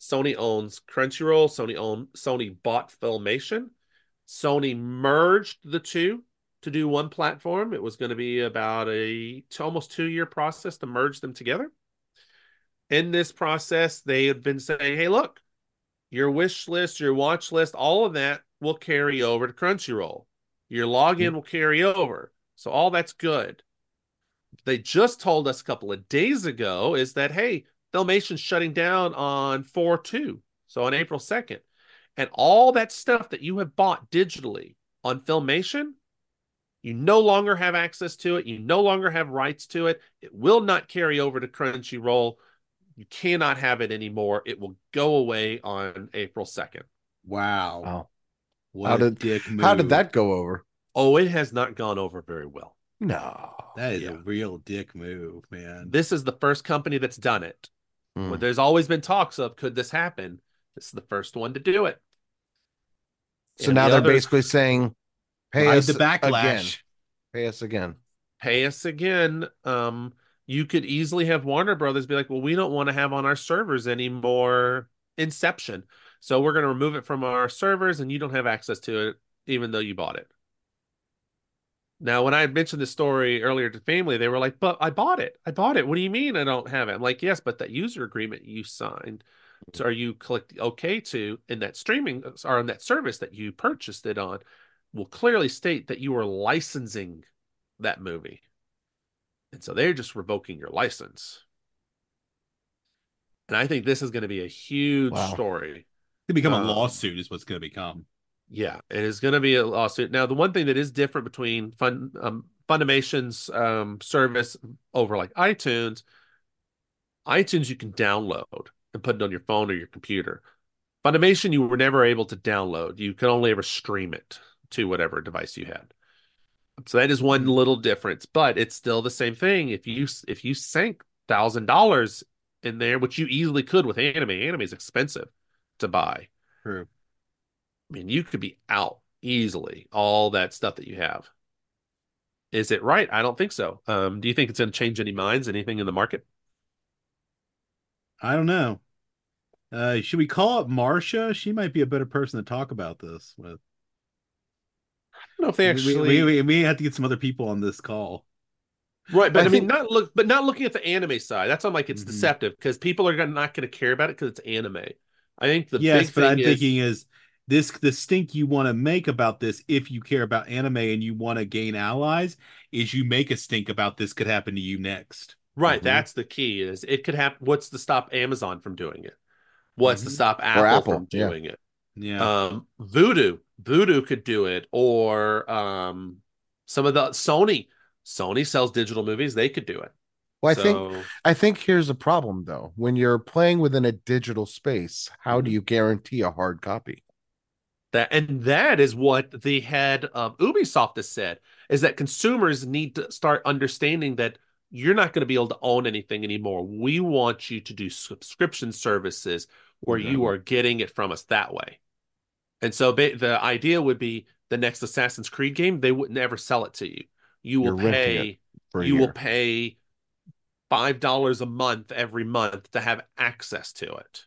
Sony owns Crunchyroll. Sony owned Sony bought Funimation. Sony merged the two to do one platform. It was going to be about a almost two year process to merge them together. In this process, they had been saying, "Hey, look, your wish list, your watch list, all of that will carry over to Crunchyroll. Your login hmm. will carry over. So all that's good." They just told us a couple of days ago is that hey Funimation's shutting down on 4-2 so on april 2nd and all that stuff that you have bought digitally on filmation you no longer have access to it you no longer have rights to it it will not carry over to crunchyroll you cannot have it anymore it will go away on april 2nd Wow. Wow. What How a did- dick move. How did that go over? oh it has not gone over very well No. That is Yeah. a real dick move, man. this is the first company that's done it Mm. Well, there's always been talks of could this happen? This is the first one to do it. So And now the they're others basically saying, "Pay us the backlash. again. Pay us again." pay us again. Um, you could easily have Warner Brothers be like, well, we don't want to have on our servers anymore Inception. So we're going to remove it from our servers and you don't have access to it, even though you bought it. Now, when I mentioned this story earlier to family, they were like, "But I bought it. I bought it. What do you mean I don't have it?" I'm like, "Yes, but that user agreement you signed, so are you clicked OK to in that streaming or on that service that you purchased it on, will clearly state that you are licensing that movie, and so they're just revoking your license." And I think this is going to be a huge Wow. story. To become Um, a lawsuit is what's going to become. Yeah, it is going to be a lawsuit. Now, the one thing that is different between Fun um, Funimation's um, service over like iTunes, iTunes you can download and put it on your phone or your computer. Funimation you were never able to download. You could only ever stream it to whatever device you had. So that is one little difference, but it's still the same thing. If you if you sank thousand dollars in there, which you easily could with anime, anime is expensive to buy. True. I mean, you could be out easily, all that stuff that you have. Is it right? I don't think so. Um, do you think it's going to change any minds, anything in the market? I don't know. Uh, should we call up Marcia? She might be a better person to talk about this with. I don't know if they We- actually we, we, we have to get some other people on this call. right, but I I, mean, think- not look, but not looking at the anime side. That's on like it's Mhm. deceptive because people are not going to care about it because it's anime. I think the yes, big but thing I'm is thinking is this the stink you want to make about this if you care about anime and you want to gain allies is you make a stink about this could happen to you next. right. Mhm. That's the key. Is it could happen? What's to stop Amazon from doing it? What's to Mhm. stop Apple, Apple, from yeah. doing it? Yeah. um Vudu Vudu could do it or um some of the sony sony sells digital movies they could do it Well, I so think I think here's a problem though. When you're playing within a digital space, how do Mhm. you guarantee a hard copy? That and that is what the head of ubisoft has said is that consumers need to start understanding that you're not going to be able to own anything anymore. We want you to do subscription services where you are getting it from us that way. And so ba- the idea would be the next assassin's creed game they would never sell it to you. You will You're pay you will pay five dollars a month every month to have access to it.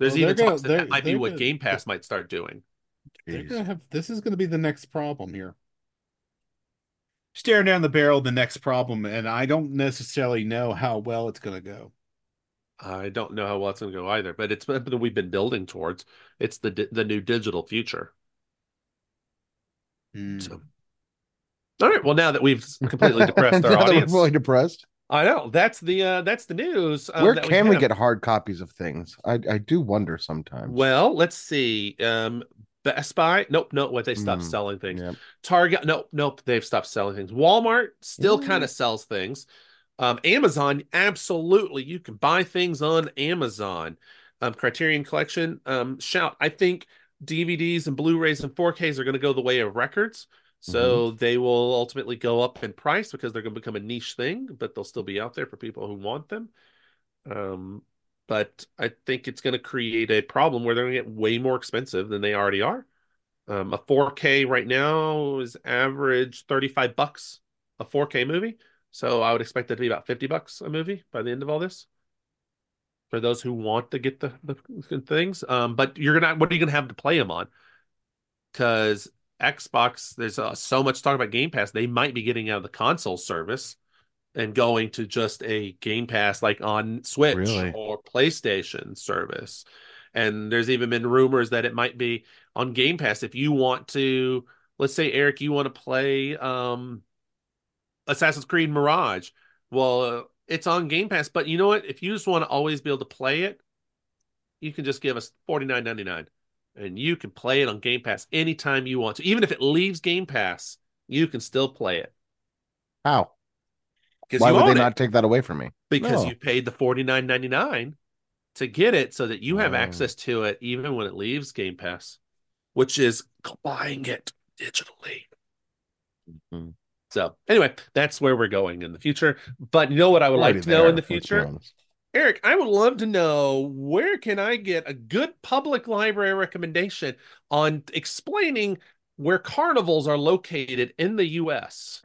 There's Well, even they're talks gonna- that that might be what gonna- Game Pass might start doing. They're Jeez. gonna have this is gonna be the next problem here. Staring down the barrel of the next problem, and I don't necessarily know how well it's gonna go. I don't know how well it's going to go either, but it's something we've been building towards. It's the the new digital future. Hmm. So, all right. Well, now that we've completely depressed our Now that we're audience, really depressed. I know that's the uh, that's the news. um, Where can we have. get hard copies of things? I I do wonder sometimes. Well, let's see. Um, Best Buy. Nope, nope. What they stopped Hmm, selling things. Yep. Target, nope, nope, they've stopped selling things. Walmart still Mm. kind of sells things. Um, Amazon, absolutely, you can buy things on Amazon. Um, Criterion Collection, um, shout. I think DVDs and Blu-rays and 4Ks are going to go the way of records, so they will ultimately go up in price because they're going to become a niche thing, but they'll still be out there for people who want them. Um, but I think it's going to create a problem where they're going to get way more expensive than they already are. Um, a 4K right now is average 35 bucks a 4K movie. So I would expect that to be about 50 bucks a movie by the end of all this. For those who want to get the, the things. Um, but you're gonna what are you gonna have to play them on? Because Xbox, there's uh, so much talk about Game Pass, they might be getting out of the console service and going to just a Game Pass like on Switch Really? or PlayStation service. And there's even been rumors that it might be on Game Pass if you want to, let's say Eric, you want to play um Assassin's Creed Mirage. Well, uh, it's on Game Pass, but you know what? If you just want to always be able to play it, you can just give us $49.99 and you can play it on Game Pass anytime you want to. Even if it leaves Game Pass, you can still play it. How? Because Why you would they it. not take that away from me? because No. you paid the $49.99 to get it so that you have Oh. access to it even when it leaves Game Pass, which is buying it digitally. Mhm. So anyway, that's where we're going in the future. But you know what I would Already like to know in the future? Eric, I would love to know where can I get a good public library recommendation on explaining where carnivals are located in the US.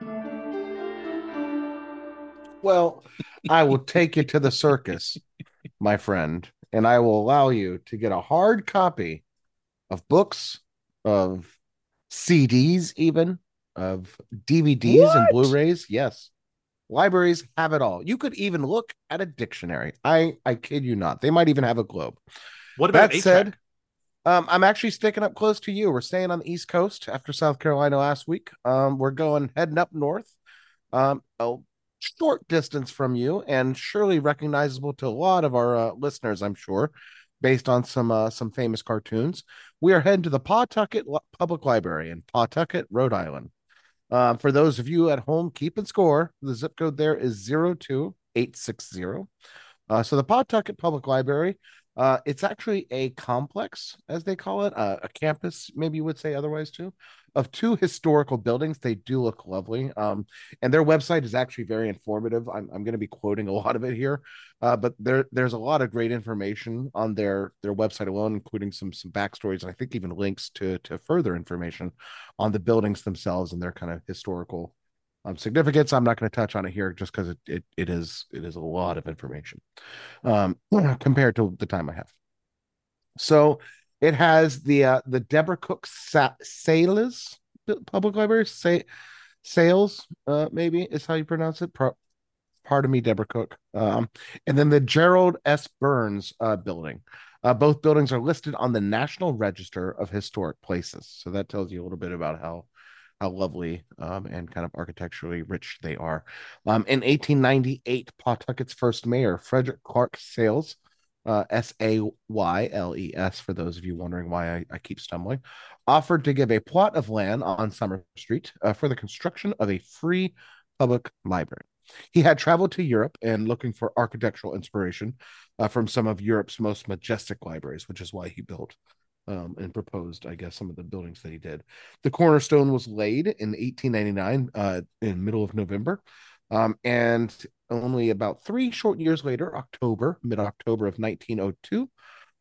Well, I will take you to the circus, my friend, and I will allow you to get a hard copy of books, of CDs, even of DVDs what? and Blu-rays. Yes, libraries have it all. You could even look at a dictionary. I I kid you not. They might even have a globe. What about that said? Um, I'm actually sticking up close to you. We're staying on the East Coast after South Carolina last week. Um, we're going heading up north. Um, a short distance from you, and surely recognizable to a lot of our uh, listeners, I'm sure, based on some uh, some famous cartoons. We are heading to the Pawtucket Public Library in Pawtucket, Rhode Island. Uh, for those of you at home keeping score, the zip code there is 02860. Uh, so the Pawtucket Public Library uh, it's actually a complex, as they call it, uh, a campus, maybe you would say otherwise too, of two historical buildings. They do look lovely. Um, and their website is actually very informative. I'm, I'm going to be quoting a lot of it here, uh, but there there's a lot of great information on their their website alone, including some some backstories and I think even links to to further information on the buildings themselves and their kind of historical um, significance. I'm not going to touch on it here just because it, it it is it is a lot of information um, compared to the time I have. So it has the uh, the Deborah Cook Sa- Sales Public Library Sa- Sales uh, maybe is how you pronounce it. Pro- pardon me, Deborah Cook. Um, and then the Gerald S. Burns uh, building. Uh, both buildings are listed on the National Register of Historic Places. So that tells you a little bit about how how lovely um, and kind of architecturally rich they are. Um, in 1898, Pawtucket's first mayor, Frederick Clark Sayles, uh, S A Y L E S, for those of you wondering why I, I, keep stumbling, offered to give a plot of land on Summer Street uh, for the construction of a free public library. He had traveled to Europe and looking for architectural inspiration uh, from some of Europe's most majestic libraries, which is why he built um, and proposed, I guess, some of the buildings that he did. The cornerstone was laid in 1899, uh, in middle of November, um, and only about three short years later, October, mid October of 1902,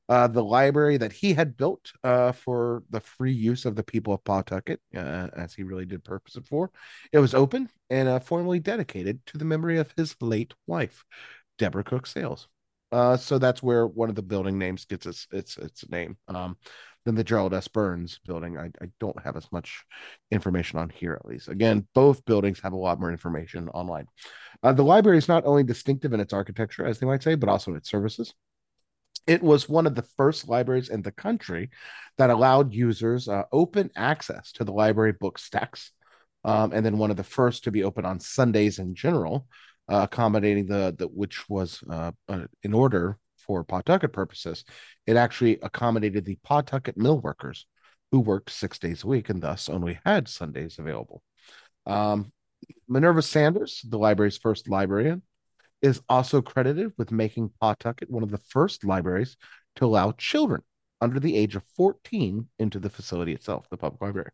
uh, the library that he had built uh, for the free use of the people of Pawtucket, uh, as he really did purpose it for, it was open and uh, formally dedicated to the memory of his late wife, Deborah Cook Sayles. Uh, so that's where one of the building names gets its its its name. Um, then the Gerald S. Burns building, I, I don't have as much information on here, at least. Again, both buildings have a lot more information online. Uh, the library is not only distinctive in its architecture, as they might say, but also in its services. It was one of the first libraries in the country that allowed users uh, open access to the library book stacks, um, and then one of the first to be open on Sundays in general, uh, accommodating the, the which was uh, in order for Pawtucket purposes, it actually accommodated the Pawtucket mill workers who worked six days a week and thus only had Sundays available. Um, Minerva Sanders, the library's first librarian, is also credited with making Pawtucket one of the first libraries to allow children under the age of 14 into the facility itself, the public library.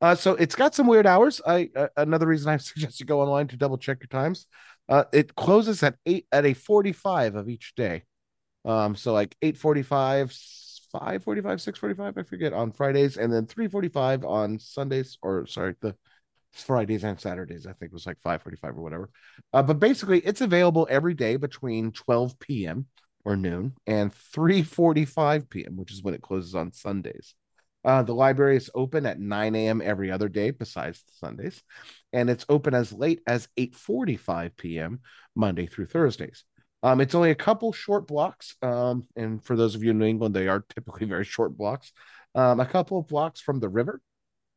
Uh, so it's got some weird hours. I uh, another reason I suggest you go online to double check your times. Uh, it closes at eight at a forty five of each day. Um, so like eight forty five, five forty five, six forty five, I forget on Fridays, and then three forty five on Sundays, or sorry, the Fridays and Saturdays. I think was like five forty five or whatever. Uh, but basically, it's available every day between twelve p.m. or noon and three forty five p.m., which is when it closes on Sundays. Uh, the library is open at 9 a.m. every other day besides Sundays, and it's open as late as 8:45 p.m. Monday through Thursdays. Um, it's only a couple short blocks, um, and for those of you in New England, they are typically very short blocks. Um, a couple of blocks from the river.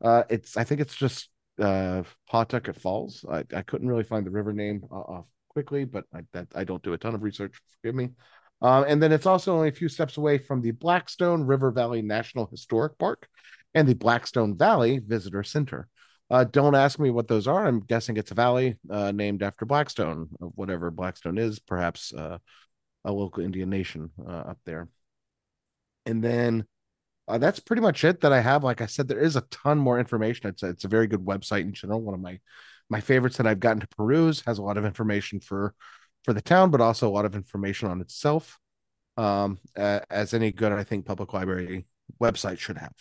Uh, it's I think it's just uh, Pawtucket Falls. I, I couldn't really find the river name uh, off quickly, but I, that I don't do a ton of research. Forgive me. Uh, and then it's also only a few steps away from the Blackstone River Valley National Historic Park and the Blackstone Valley Visitor Center. Uh, don't ask me what those are. I'm guessing it's a valley uh, named after Blackstone, whatever Blackstone is, perhaps uh, a local Indian nation uh, up there. And then uh, that's pretty much it that I have. Like I said, there is a ton more information. It's a, it's a very good website in general. One of my my favorites that I've gotten to peruse has a lot of information for for the town, but also a lot of information on itself. Um, as any good, I think, public library website should have.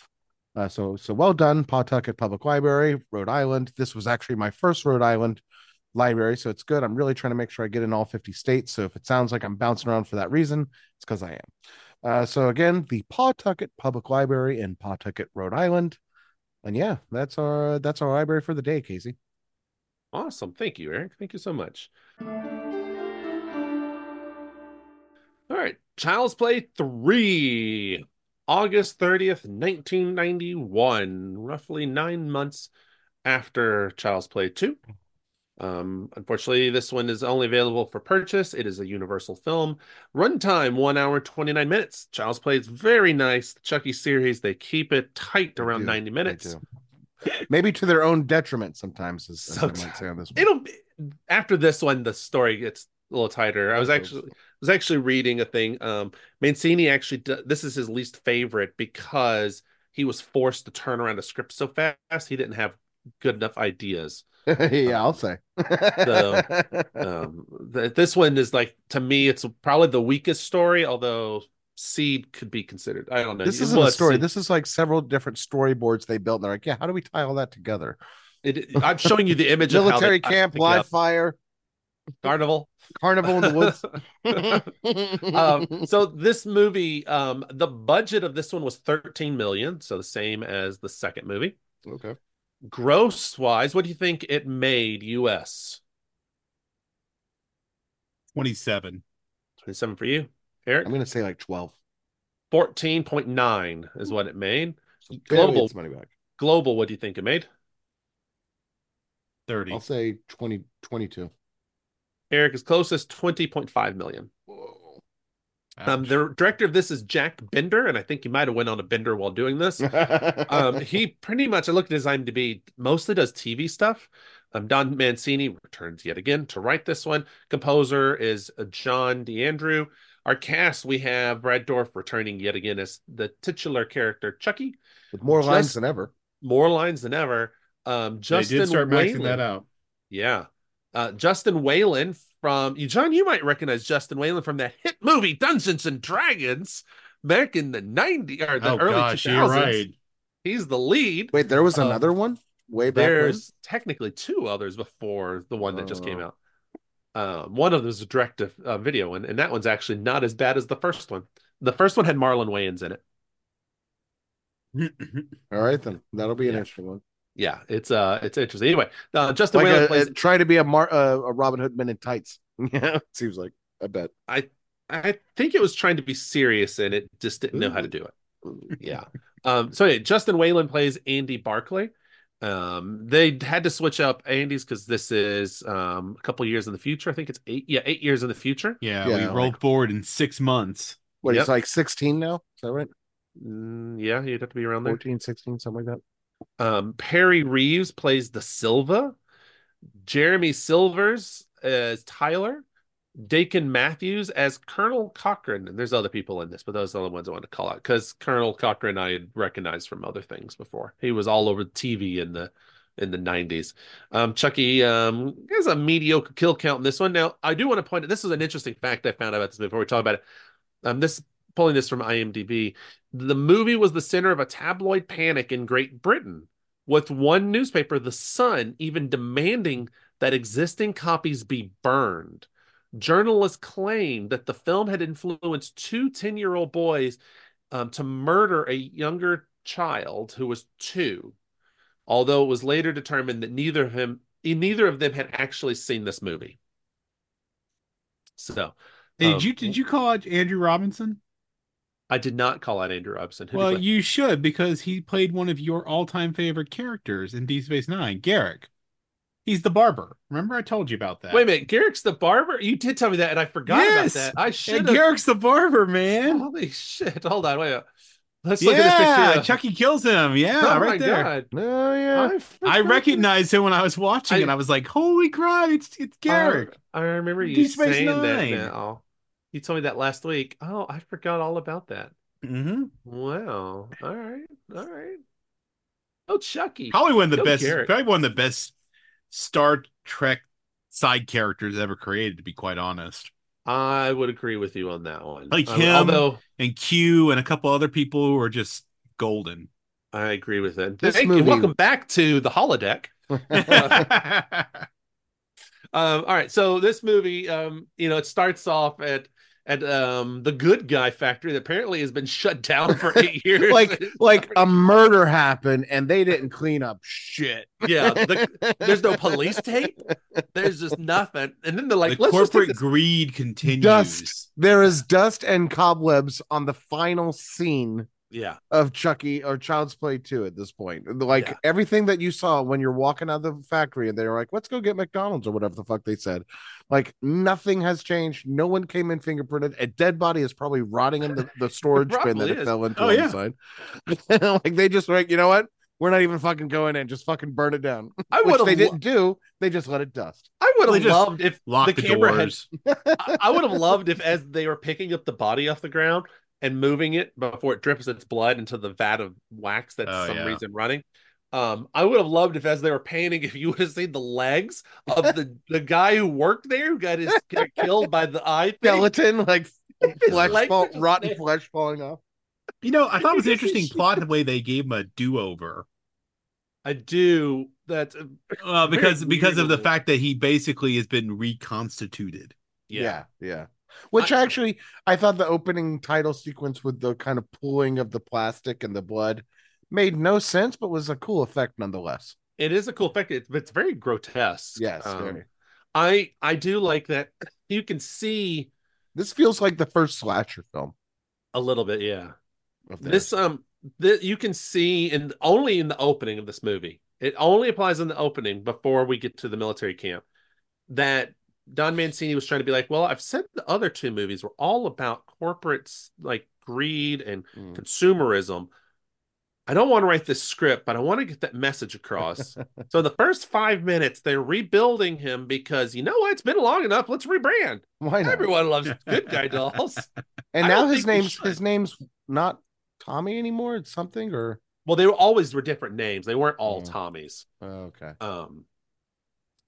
Uh, so, so well done, Pawtucket Public Library, Rhode Island. This was actually my first Rhode Island library, so it's good. I'm really trying to make sure I get in all 50 states. So if it sounds like I'm bouncing around for that reason, it's because I am. Uh, so again, the Pawtucket Public Library in Pawtucket, Rhode Island. And yeah, that's our that's our library for the day, Casey. Awesome. Thank you, Eric. Thank you so much. All right. Child's Play 3, August 30th, 1991, roughly nine months after Child's Play 2. Um, unfortunately, this one is only available for purchase. It is a Universal film. Runtime one hour, 29 minutes. Child's Play is very nice. The Chucky series, they keep it tight around do. 90 They minutes. Maybe to their own detriment sometimes, as, as I might say on this one. It'll be after this one, the story gets a little tighter. I was actually was actually reading a thing. Um, Mancini actually this is his least favorite because he was forced to turn around a script so fast he didn't have good enough ideas. yeah, I'll say. So, Um, th- this one is like to me, it's probably the weakest story, although Seed could be considered. I don't know. this isn't a story. Seed. This is like several different storyboards they built. And they're like, yeah, how do we tie all that together? It, I'm showing you the image of Military they tie it camp, live fire, carnival. carnival in the woods. um, so this movie, um, the budget of this one was 13 million, so the same as the second movie. okay. Gross wise, what do you think it made US? 27. 27 for you, Eric? I'm gonna say like 12. 14.9 is what it made. So Global. its money back. Global, what do you think it made? 30. I'll say 20, 22. Eric is closest, 20.5 million. Whoa. Um, the director of this is Jack Bender, and I think he might have went on a bender while doing this. um, he pretty much I looked at his IMDb, mostly does TV stuff. Um, Don Mancini returns yet again to write this one. Composer is uh, John D'Andrea. Our cast we have Brad Dourif returning yet again as the titular character Chucky. with more lines Just- than ever. More lines than ever. Um, they Justin did start maxing that out. Yeah. Uh, Justin Whalen from you, John. You might recognize Justin Whalen from that hit movie Dungeons and Dragons back in the 90s or the Oh, early gosh, 2000s. you're right. He's the lead. Wait, there was Um, another one way back when? There's technically two others before the one that just came Oh. out. Um, one of them is a direct uh, video one, and that one's actually not as bad as the first one. The first one had Marlon Wayans in it. All right, then that'll be an Yeah. interesting one. Yeah, it's uh, it's interesting. Anyway, uh, Justin Like Whalen a, plays. a- try to be a Mar- uh, a Robin Hood men in tights. Yeah, it seems like. I bet. I I think it was trying to be serious, and it just didn't know how to do it. yeah. Um, so yeah, Justin Whalen plays Andy Barclay. Um, they had to switch up Andy's because this is um a couple years in the future. I think it's eight, yeah, eight years in the future. Yeah, Yeah, we like- rolled forward in six months. What, Yep. he's like 16 now? Is that right? Mm, yeah, you'd have to be around there. 14, 16, something like that. Um, Perry Reeves plays De Silva. Jeremy Silvers as Tyler. Dakin Matthews as Colonel Cochran. And there's other people in this, but those are the ones I want to call out because Colonel Cochran I had recognized from other things before. He was all over TV in the in the 90s. Um, Chucky um, has a mediocre kill count in this one. Now, I do want to point out this is an interesting fact I found out about this before we talk about it. Um, this pulling this from IMDb. The movie was the center of a tabloid panic in Great Britain, with one newspaper, The Sun, even demanding that existing copies be burned. Journalists claimed that the film had influenced two 10 year old boys um, to murder a younger child who was two, although it was later determined that neither of him, neither of them had actually seen this movie. So, Did um, you did you call Andrew Robinson? I did not call out Andrew Robinson. Who Well, you you should because he played one of your all-time favorite characters in Deep Space Nine, Garak. He's the barber. Remember, I told you about that. Wait a minute, Garak's the barber. You did tell me that, and I forgot Yes! about that. I should have. Garak's the barber, man. Holy shit! Hold on, wait. a minute. Let's look at this picture. Chucky kills him. Yeah, oh right my there. god! Oh, yeah. I, I recognized him when I was watching, I- and I was like, "Holy crap! It's it's. Garak." I, I remember you Deep Space saying that Nine. now. You told me that last week. Oh, I forgot all about that. Mm-hmm. Wow. All right. All right. Oh, Chucky. Probably one of the Go best. Garak. Probably one of the best Star Trek side characters ever created. To be quite honest, I would agree with you on that one. Like Um, him. although and Q and a couple other people who are just golden. I agree with it. This Thank movie- you. Welcome back to the holodeck. Um, all right, so this movie, um, you know, it starts off at at um the good guy factory that apparently has been shut down for eight years. like like a murder happened and they didn't clean up shit. yeah, the, there's no police tape. There's just nothing, and then they're like, the "Let's corporate this greed continues. Dust. There is dust and cobwebs on the final scene Yeah, of Chucky or Child's Play 2 at this point. Like Yeah. everything that you saw when you're walking out of the factory and they were like, let's go get McDonald's or whatever the fuck they said. Like nothing has changed. No one came in fingerprinted. A dead body is probably rotting in the, the storage bin that it fell into Oh, yeah. the like they just like, you know what? We're not even fucking going in. Just fucking burn it down. I would they have. didn't do. They just let it dust. I would have loved if the the, camera had doors. I, I would have loved if, as they were picking up the body off the ground and moving it before it drips its blood into the vat of wax that's Oh, some yeah. reason running. Um, I would have loved if, as they were painting, if you would have seen the legs of the the guy who worked there who got his got killed by the eye thing. Skeleton, like flesh legs fall, rotten flesh falling off. You know, I thought it was an interesting plot the way they gave him a do-over. I do that. Uh, because because of the fact that he basically has been reconstituted. Yeah, yeah, yeah. Which actually, I thought the opening title sequence with the kind of pulling of the plastic and the blood made no sense, but was a cool effect nonetheless. it is a cool effect. It's, it's very grotesque. Yes, Um, very. I I do like that. You can see This feels like the first slasher film a little bit. Yeah. this um th- you can see in only in the opening of this movie it only applies in the opening before we get to the military camp that don mancini was trying to be like well i've said the other two movies were all about corporates like greed and Mm. consumerism i don't want to write this script but i want to get that message across so the first five minutes they're rebuilding him because you know what it's been long enough let's rebrand Why not? everyone loves good guy dolls and I now his name's his name's not Tommy anymore. It's something or well they were always were different names they weren't all Mm. tommies oh, okay. Um,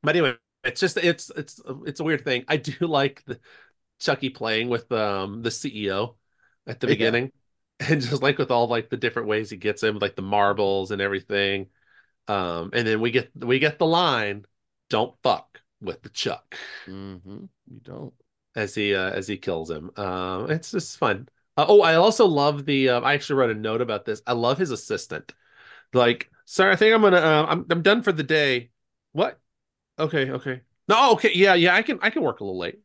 but anyway, it's just it's it's it's a weird thing. I do like the Chucky playing with um the CEO at the Yeah. beginning, and just like with all like the different ways he gets him, like the marbles and everything. Um, and then we get we get the line, "Don't fuck with the Chuck," Mm-hmm. You don't. as he uh, as he kills him. Um, it's just fun. Uh, oh, I also love the. Uh, I actually wrote a note about this. I love his assistant. Like, sir, I think I'm gonna. Uh, I'm I'm done for the day. What? Okay, okay. No, okay, yeah, yeah. I can I can work a little late.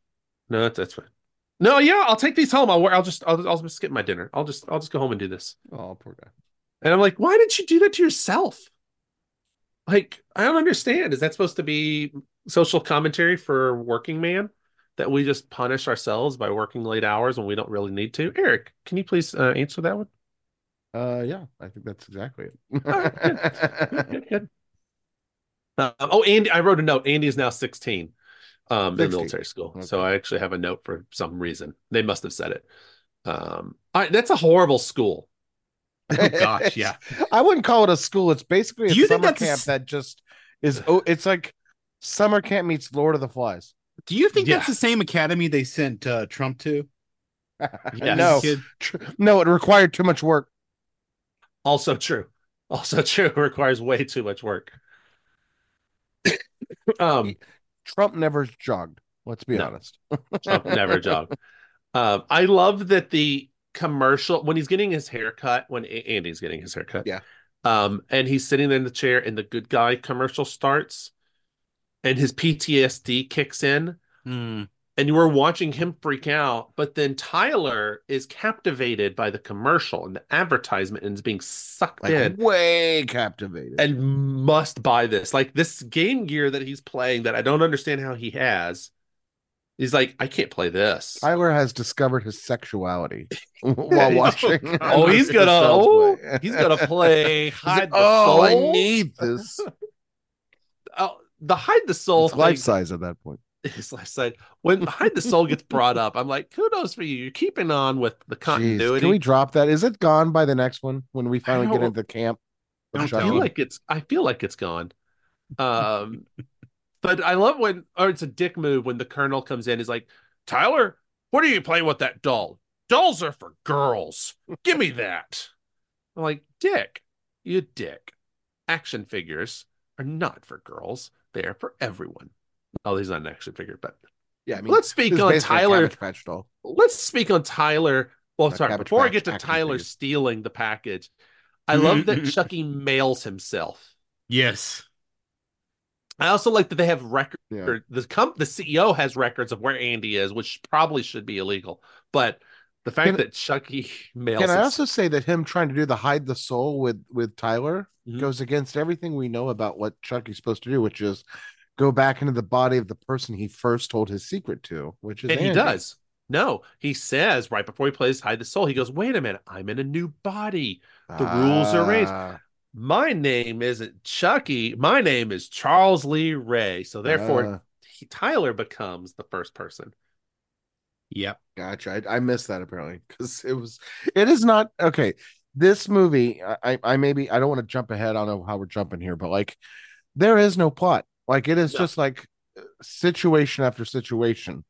No, that's that's fine. No, yeah, I'll take these home. I'll I'll just I'll I'll just skip my dinner. I'll just I'll just go home and do this. Oh, poor guy. And I'm like, why did you do that to yourself? Like, I don't understand. Is that supposed to be social commentary for working man? That we just punish ourselves by working late hours when we don't really need to? Eric, can you please uh, answer that one? Uh, yeah, I think that's exactly right, it. Good, good. Uh, oh, Andy, I wrote a note. Andy is now 16 um, in 16. military school. So I actually have a note for some reason. They must have said it. Um, I, that's a horrible school. Oh gosh, yeah. I wouldn't call it a school. It's basically a Do you summer that's a camp s- that just is. Oh, it's like summer camp meets Lord of the Flies. Do you think Yeah. that's the same academy they sent uh, Trump to? Yes. No, tr- no, it required too much work. Also true. Also true. It requires way too much work. um, Trump never jogged. Let's be No. honest. Trump never jogged. Um, I love that the commercial when he's getting his haircut, when A- Andy's getting his haircut, Yeah. Um, and he's sitting there in the chair, and the good guy commercial starts, and his PTSD kicks in, Hmm. And you were watching him freak out. But then Tyler is captivated by the commercial and the advertisement, and is being sucked Like in. way captivated. and must buy this. Like this game gear that he's playing that I don't understand how he has. He's like, I can't play this. Tyler has discovered his sexuality while watching. Oh, he's gonna oh, he's gonna play hide like, the oh, I soul. need this. Oh, the hide the soul It's life size at that point. Is I said when hide the soul gets brought up, I'm like, kudos for you. You're keeping on with the Jeez, continuity. can we drop that? Is it gone by the next one when we finally get into camp? I feel like it's I feel like it's gone. Um but I love when or it's a dick move when the colonel comes in, he's like, Tyler, what are you playing with that doll? Dolls are for girls. Give me that. I'm like, Dick, you dick. Action figures are not for girls, they are for everyone. Oh, he's not an action figure, but Yeah, I mean, let's speak on Tyler. Cabbage Patch doll. Let's speak on Tyler. Well, A sorry, before I get to Tyler figures. stealing the package, I love that Chucky mails himself. Yes. I also like that they have record. Yeah. The comp, the CEO has records of where Andy is, which probably should be illegal. But the fact Can- that Chucky mails, Can I him- also say that him trying to do the hide the soul with with Tyler Mhm. goes against everything we know about what Chucky's supposed to do, which is go back into the body of the person he first told his secret to, which is and he does. No, he says right before he plays Hide the Soul, he goes, "Wait a minute, I'm in a new body. The rules are raised. Ah, My name isn't Chucky. My name is Charles Lee Ray. So therefore, ah, he, Tyler becomes the first person. Yep. gotcha. I, I missed that apparently because it was it is not okay. This movie, I I- I maybe I don't want to jump ahead. I don't know how we're jumping here, but like there is no plot. Like it is No. just like situation after situation.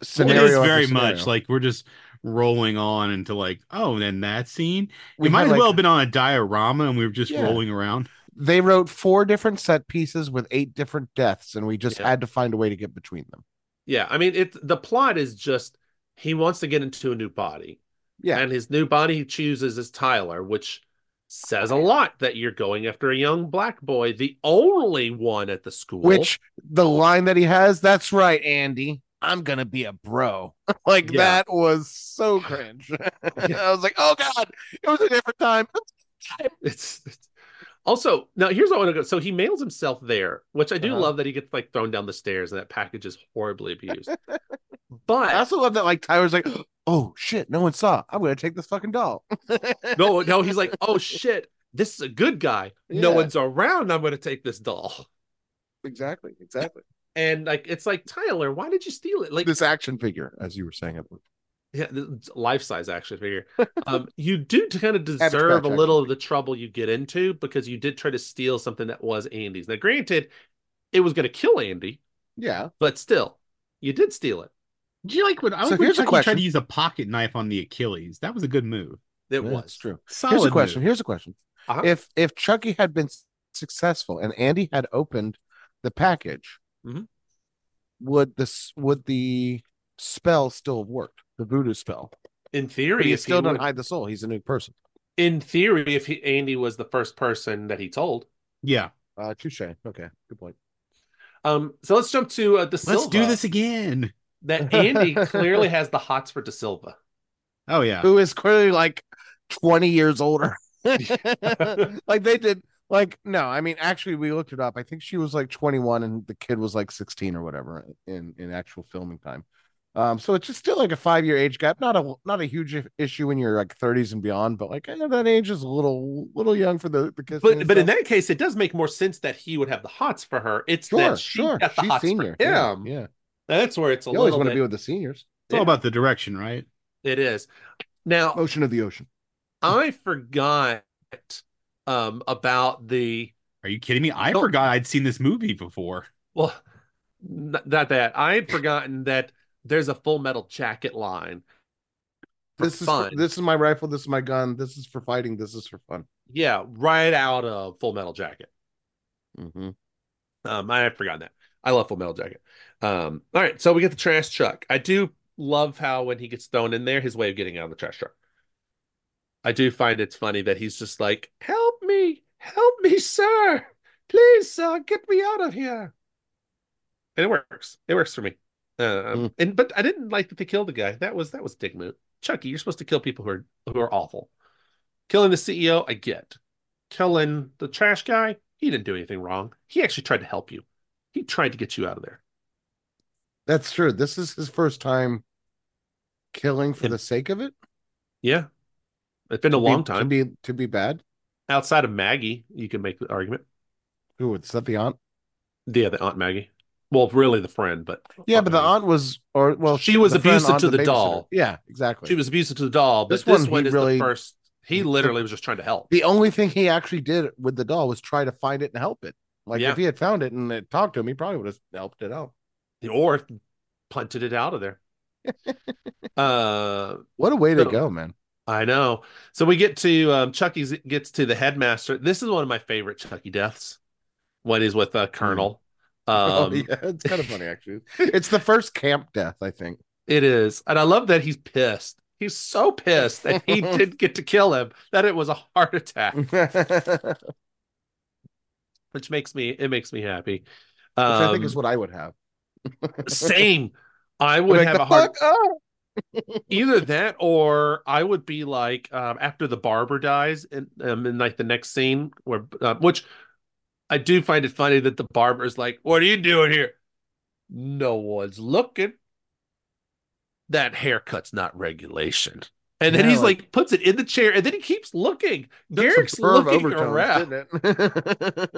it Scenario is after very much like we're just rolling on into like, oh, and then that scene. We it might as like- well have been on a diorama and we were just Yeah. rolling around. they wrote four different set pieces with eight different deaths, and we just Yeah. had to find a way to get between them. Yeah, I mean, it. The plot is just he wants to get into a new body, Yeah. and his new body he chooses is Tyler, which says a lot that you're going after a young black boy, the only one at the school. Which the line that he has, that's right, Andy. I'm gonna be a bro. like Yeah. that was so cringe. I was like, oh god, it was a different time. it's, it's also now here's what I want to go. So he mails himself there, which I do Uh-huh. love that he gets like thrown down the stairs and that package is horribly abused. But I also love that like Tyler's like, oh shit, no one saw. I'm gonna take this fucking doll. no, no, he's like, oh shit, this is a good guy. No one's around. I'm going to take this doll. exactly, exactly. And like, it's like Tyler, why did you steal it? Like, This action figure, as you were saying. Yeah, life size action figure. Um, you do kind of deserve a little of the trouble you get into because you did try to steal something that was Andy's. Now, granted, it was going to kill Andy, Yeah. but still, you did steal it. Did you like when I So like when here's a Chucky tried question. to use a pocket knife on the Achilles? That was a good move. It Yeah, was true. Solid Here's a question. move. Here's a question. Uh-huh. If if Chucky had been successful and Andy had opened the package, Mhm. would this would the spell still have worked? The voodoo spell. In But theory, he still he doesn't hide the soul. He's a new person. in theory, if he, Andy was the first person that he told. Yeah. Uh touche. Okay, good point. Um, so let's jump to uh, De Silva. Let's do this again. That Andy clearly has the hots for De Silva. Oh yeah. Who is clearly like 20 years older. like they did like no, I mean actually we looked it up. I think she was like 21 and the kid was like 16 or whatever in in actual filming time. Um, so it's just still like a five year age gap. Not a not a huge issue when you're like 30s and beyond, but like I know that age is a little little young for the the kissing But and but in that case, it does make more sense that he would have the hots for her. It's sure, that she sure, got the she's hots senior. for Yeah, him. yeah. That's where it's a You always little want to be with the seniors. It's all about the direction, right? It is. Now Ocean of the ocean. I forgot um about the Are you kidding me? I No. forgot I'd seen this movie before. well, not that I had forgotten that there's a Full Metal Jacket line. This is fun. this is my rifle. This is my gun. This is for fighting. This is for fun. yeah, right out of Full Metal Jacket. hmm Um, I had forgotten that. I love Full Metal Jacket. Um, all right, so we get the trash truck. I do love how when he gets thrown in there, his way of getting out of the trash truck. I do find it's funny that he's just like, "Help me, help me, sir, please, sir, get me out of here." And it works. It works for me. Um, Mm. and but I didn't like that they killed the guy. That was that was dick move. Chucky, you're supposed to kill people who are who are awful. Killing the CEO, I get. Killing the trash guy, he didn't do anything wrong. He actually tried to help you. He tried to get you out of there. That's true. This is his first time killing for Yeah. the sake of it. Yeah. It's been a To be- long to be to be bad. Outside of Maggie, you can make the argument. Who is that? The aunt? Yeah, the Aunt Maggie. Well, really the friend, but Yeah, but the aunt was, or well, She was the abusive to the babysitter. doll. Yeah, exactly. She was abusive to the doll, but This this, one, one, is really- the first. He literally was just trying to help. the only thing he actually did with the doll was try to find it and help it. Like Yeah. if he had found it and it talked to him, he probably would have helped it out. Or punted it out of there. uh What a way to go, man! I know. So we get to um, Chucky's gets to the headmaster. This is one of my favorite Chucky deaths. When he's with uh, Colonel, oh Um, yeah, it's kind of funny actually. It's the first camp death, I think. It is. And I love that he's pissed. He's so pissed that he didn't get to kill him, that it was a heart attack, Which makes me it makes me happy. Which I think is Um, what I would have. same. I would Like, have a heart? Oh! either that or I would be like um, after the barber dies in um, in like the next scene where uh, which I do find it funny that the barber is like, "What are you doing here?" No one's looking. That haircut's not regulation. And then Yeah, he's like- like, puts it in the chair, and then he keeps looking. Took Garrick's Spurv looking overtones, around. didn't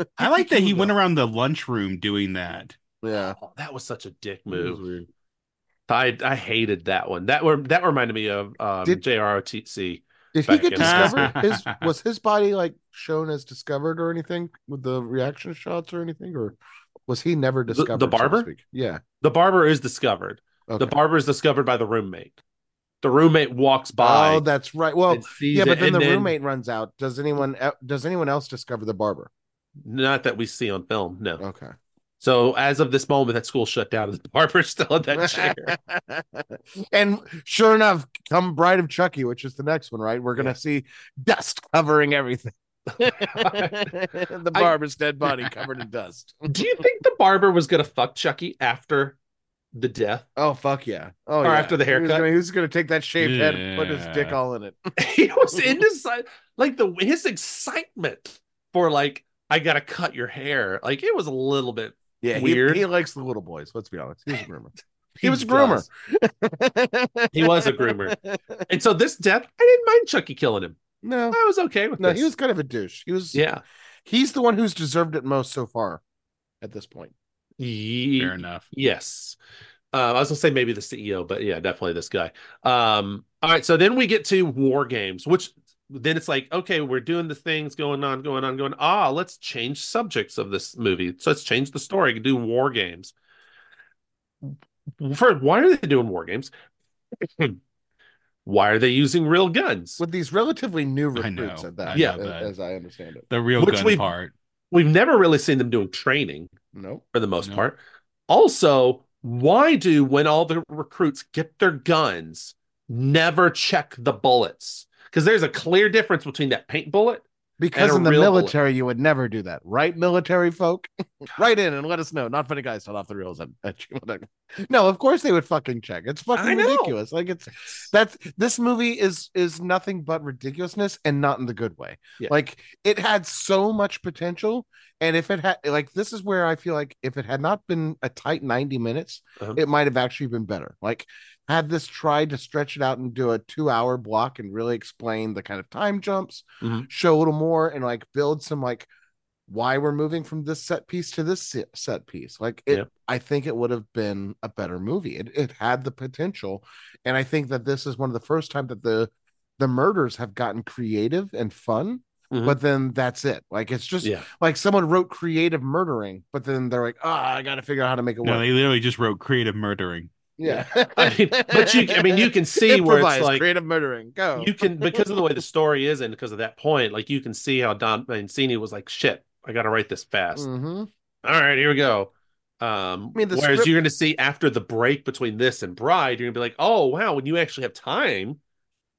it? I like that he went around the lunchroom doing that. Yeah. Oh, that was such a dick move. I I hated that one. That were that reminded me of um, Did- JROTC. Did he get discovered? His was his body like shown as discovered or anything with the reaction shots or anything, or was he never discovered? so to barber? speak? Yeah. The barber is discovered. Okay. The barber is discovered by the roommate. The roommate walks by. Oh, that's right. Well, yeah, but then the roommate runs out. Does anyone does anyone else discover the barber? Not that we see on film, no. Okay. So as of this moment, that school shut down. And the barber's still in that chair. and sure enough, come Bride of Chucky, which is the next one, right? We're gonna Yeah. see dust covering everything. the I- barber's dead body covered in dust. Do you think the barber was gonna fuck Chucky after the death? Oh fuck yeah! Oh Or yeah. after the He was haircut? gonna- He was gonna take that shaved head and put his dick all in it. he was indecisive. Like the his excitement for like I gotta cut your hair. Like it was a little bit. Yeah, Weird. He, he likes the little boys. Let's be honest. He was a groomer. He, He was a groomer. He was a groomer. And so this death, I didn't mind Chucky killing him. No, I was okay with no, this. he was kind of a douche. He was. yeah. he's the one who's deserved it most so far, at this point. Ye- Fair enough. Yes. Uh, I was gonna say maybe the CEO, but yeah, definitely this guy. Um, all right, so then we get to war games, which then it's like, okay, we're doing the things going on, going on, going. Ah, let's change subjects of this movie. So let's change the story do war games. First, why are they doing war games? why are they using real guns? With these relatively new recruits know. at that, Yeah. as, as I understand it. The real Which gun we've- part. We've never really seen them doing training. Nope. for the most No. part. Also, why do when all the recruits get their guns, never check the bullets? Because there's a clear difference between that paint bullet. Because in the real bullet. military, you would never do that, right? Military folk, write in and let us know. Not funny guys, not off the reels. At, at no, of course they would fucking check. It's fucking ridiculous. Like it's that's this movie is is nothing but ridiculousness and not in the good way. Yeah. Like it had so much potential, and if it had like this is where I feel like if it had not been a tight ninety minutes, Uh-huh. it might have actually been better. Like had this tried to stretch it out and do a two hour block and really explain the kind of time jumps, Mhm. show a little more and like build some like why we're moving from this set piece to this set piece. Like it, Yeah. I think it would have been a better movie. It, it had the potential, and I think that this is one of the first time that the the murders have gotten creative and fun. Mhm. But then that's it. Like it's just Yeah. like someone wrote creative murdering, but then they're like, ah, I got to figure out how to make it No, work. they literally just wrote creative murdering. yeah, I mean, but you, I mean, you can see where it's like creative murdering. Go. you can because of the way the story is and because of that point, like you can see how Don Mancini was like, "Shit, I got to write this fast." Mhm. All right, here we go. Um, I mean, whereas script- you're going to see after the break between this and Bride, you're going to be like, "Oh wow, when you actually have time,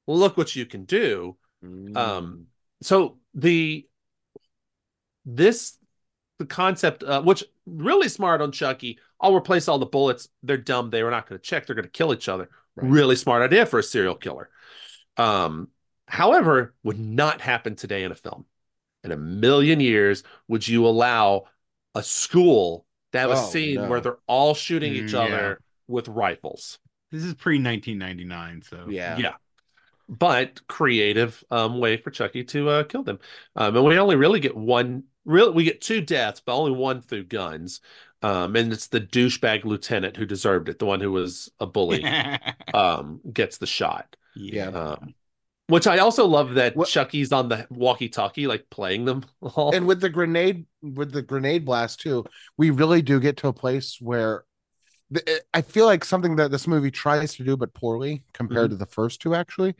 look what you can do." Mm. Um, so the this the concept, uh, which really smart on Chucky. I'll replace all the bullets. They're dumb. They were not going to check. They're going to kill each other. Right. Really smart idea for a serial killer. Um, however, would not happen today in a film. In a million years, would you allow a school to have a Oh, scene no. where they're all shooting each Mm, yeah. other with rifles? This is pre 1999, so yeah. Yeah. But creative um, way for Chucky to uh, kill them. Um, and we only really get one, Really, we get two deaths, but only one through guns. Um, and it's the douchebag lieutenant who deserved it, the one who was a bully, um, gets the shot. yeah. Um, which I also love that What- Chucky's on the walkie-talkie, like playing them all. and with the grenade with the grenade blast too we really do get to a place where the, Eh, i feel like something that this movie tries to do but poorly compared to the first two actually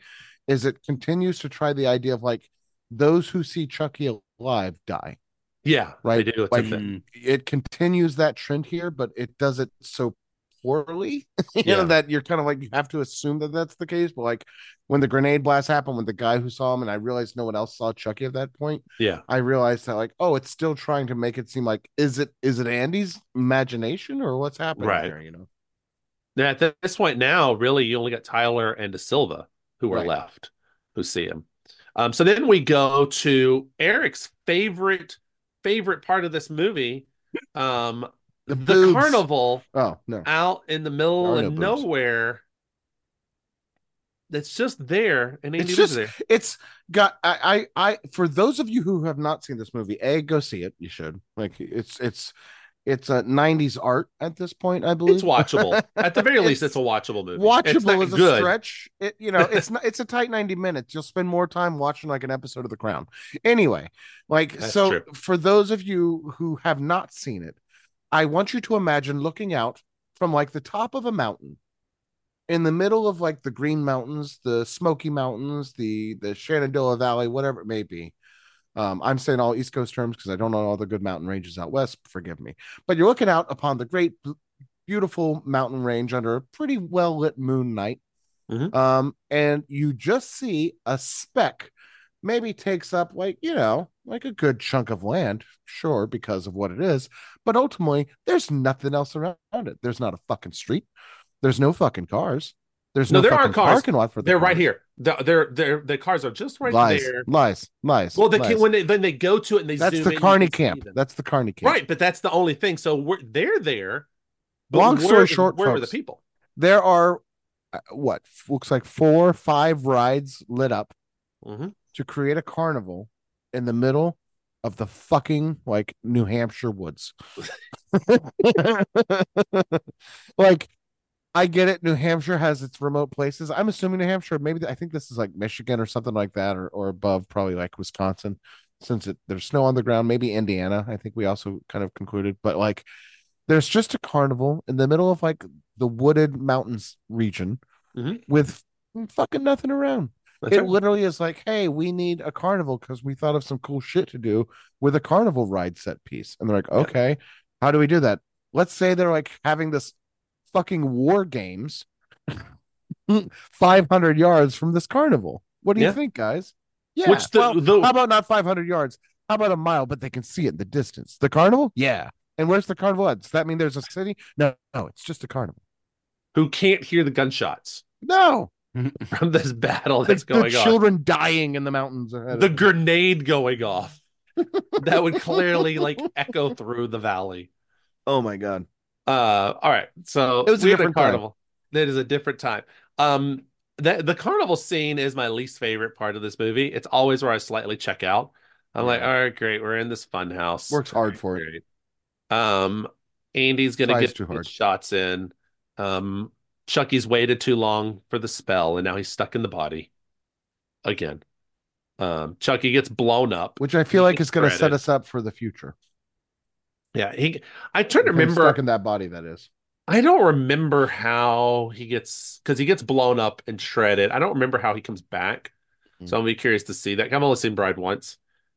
is it continues to try the idea of like those who see chucky alive die Yeah, Right, They do. Like- It continues that trend here, but it does it so poorly, you know, that you're kind of like you have to assume that that's the case. But like when the grenade blast happened, when the guy who saw him, and I realized no one else saw Chucky at that point, Yeah. I realized that like, oh, it's still trying to make it seem like is it is it Andy's imagination or what's happening Right. here? You know, Now, at this point now, really, you only got Tyler and De Silva who are Right. left who see him. Um, so then we go to Eric's favorite favorite part of this movie, um, The the, carnival oh no, out in the middle of no nowhere. That's just there, and It's just- there. it's got I, I I for those of you who have not seen this movie, a go see it. You should like it's it's it's a '90s art at this point. I believe It's watchable. At the very least, It's it's a watchable movie. watchable is a good. stretch. It you know it's not it's a tight 90 minutes. You'll spend more time watching like an episode of The Crown. Anyway, like That's so true. for those of you who have not seen it, I want you to imagine looking out from like the top of a mountain in the middle of like the Green Mountains, the Smoky Mountains, the the Shenandoah Valley, whatever it may be. Um, I'm saying all East Coast terms because I don't know all the good mountain ranges out west. Forgive me, but you're looking out upon the great, beautiful mountain range under a pretty well lit moon night. Mhm. Um, and you just see a speck, maybe takes up like you know, like a good chunk of land, sure, because of what it is. But ultimately, there's nothing else around it. There's not a fucking street. There's no fucking cars. There's No, no, there are fucking cars. parking lot for the They're right here. The, they're they're the cars are just right lies, there. lies, lies. Well, they lies. can, when they then they go to it and they That's the in, Carney camp. That's the Carney camp. right, but that's the only thing. So we're they're there. Long where- story short, where were the people? There are uh, what looks like four, five rides lit up Mhm. To create a carnival in the middle of the fucking like New Hampshire woods. like I get it. New Hampshire has its remote places. I'm assuming New Hampshire, maybe I think this is like Michigan or something like that, or or above, probably like Wisconsin, since it, there's snow on the ground. Maybe Indiana. I think we also kind of concluded, but like there's just a carnival in the middle of like the wooded mountains region Mhm. with fucking nothing around. That's it right. literally is like, hey, we need a carnival because we thought of some cool shit to do with a carnival ride set piece. And they're like, Yeah. okay, how do we do that? Let's say they're like having this fucking war games 500 yards from this carnival. What do you Yeah. think, guys? Yeah. Which the, well, the how about not 500 yards? How about a mile, but they can see it in the distance? The carnival? Yeah. And where's the carnival at? Does that mean there's a city? No, no, it's just a carnival. who can't hear the gunshots No, from this battle the, that's going the on. children dying in the mountains. ahead the them. grenade going off that would clearly like echo through the valley. oh my god. Uh, all right. So It was a we had different time. carnival. That is a different time. Um, the the carnival scene is my least favorite part of this movie. It's always where I slightly check out. I'm like, all right, great. We're in this fun house. Works hard Great, for it. Um, Andy's gonna Tries get too good shots in. Um, Chucky's waited too long for the spell, and now he's stuck in the body again. Um, Chucky gets blown up. Which I feel like is going to set us up for the future. Yeah, he. I trying to he's remember. stuck in that body. That is. I don't remember how he gets because he gets blown up and shredded. I don't remember how he comes back. Hmm. So I'm be curious to see that. I've only seen Bride once.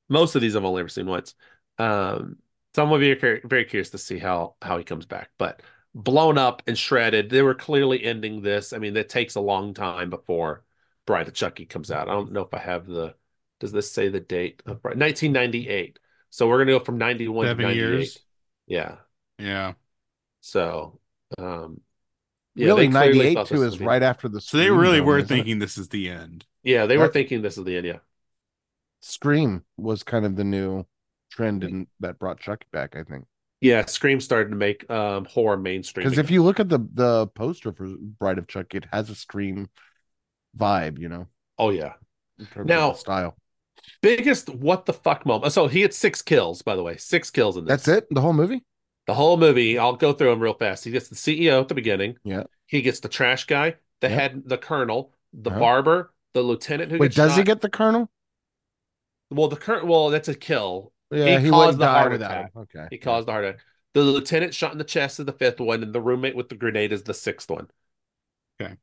Most of these I've only ever seen once. Um, so I'm gonna be very, very curious to see how how he comes back. But blown up and shredded, they were clearly ending this. I mean, that takes a long time before Bride of Chucky comes out. I don't know if I have the. Does this say the date of Bride? 1998. So we're gonna go from 91 to Seven 98. years. Yeah. Yeah. So, um, yeah, really, 98 thought too is be- right after the. So they really film, were isn't it? thinking this is the end. Yeah, they were thinking this is the end. Yeah, Scream was kind of the new trend in, that brought Chucky back. I think yeah. Scream started to make um horror mainstream. because if you look at the the poster for Bride of Chucky, it has a Scream vibe. You know, oh yeah, Now- style. biggest what the fuck moment. So he had six kills, by the way, six kills in this. That's it. The whole movie. The whole movie. I'll go through them real fast. He gets the CEO at the beginning. Yeah. He gets the trash guy, the Yeah. head, the colonel, the Uh-huh. barber, the lieutenant who Wait, does he get the Colonel? Well, the current. Well, that's a kill. Yeah, He he, caused the heart without attack. him. Okay, He caused the heart attack. The lieutenant shot in the chest is the fifth one, and the roommate with the grenade is the sixth one. Okay,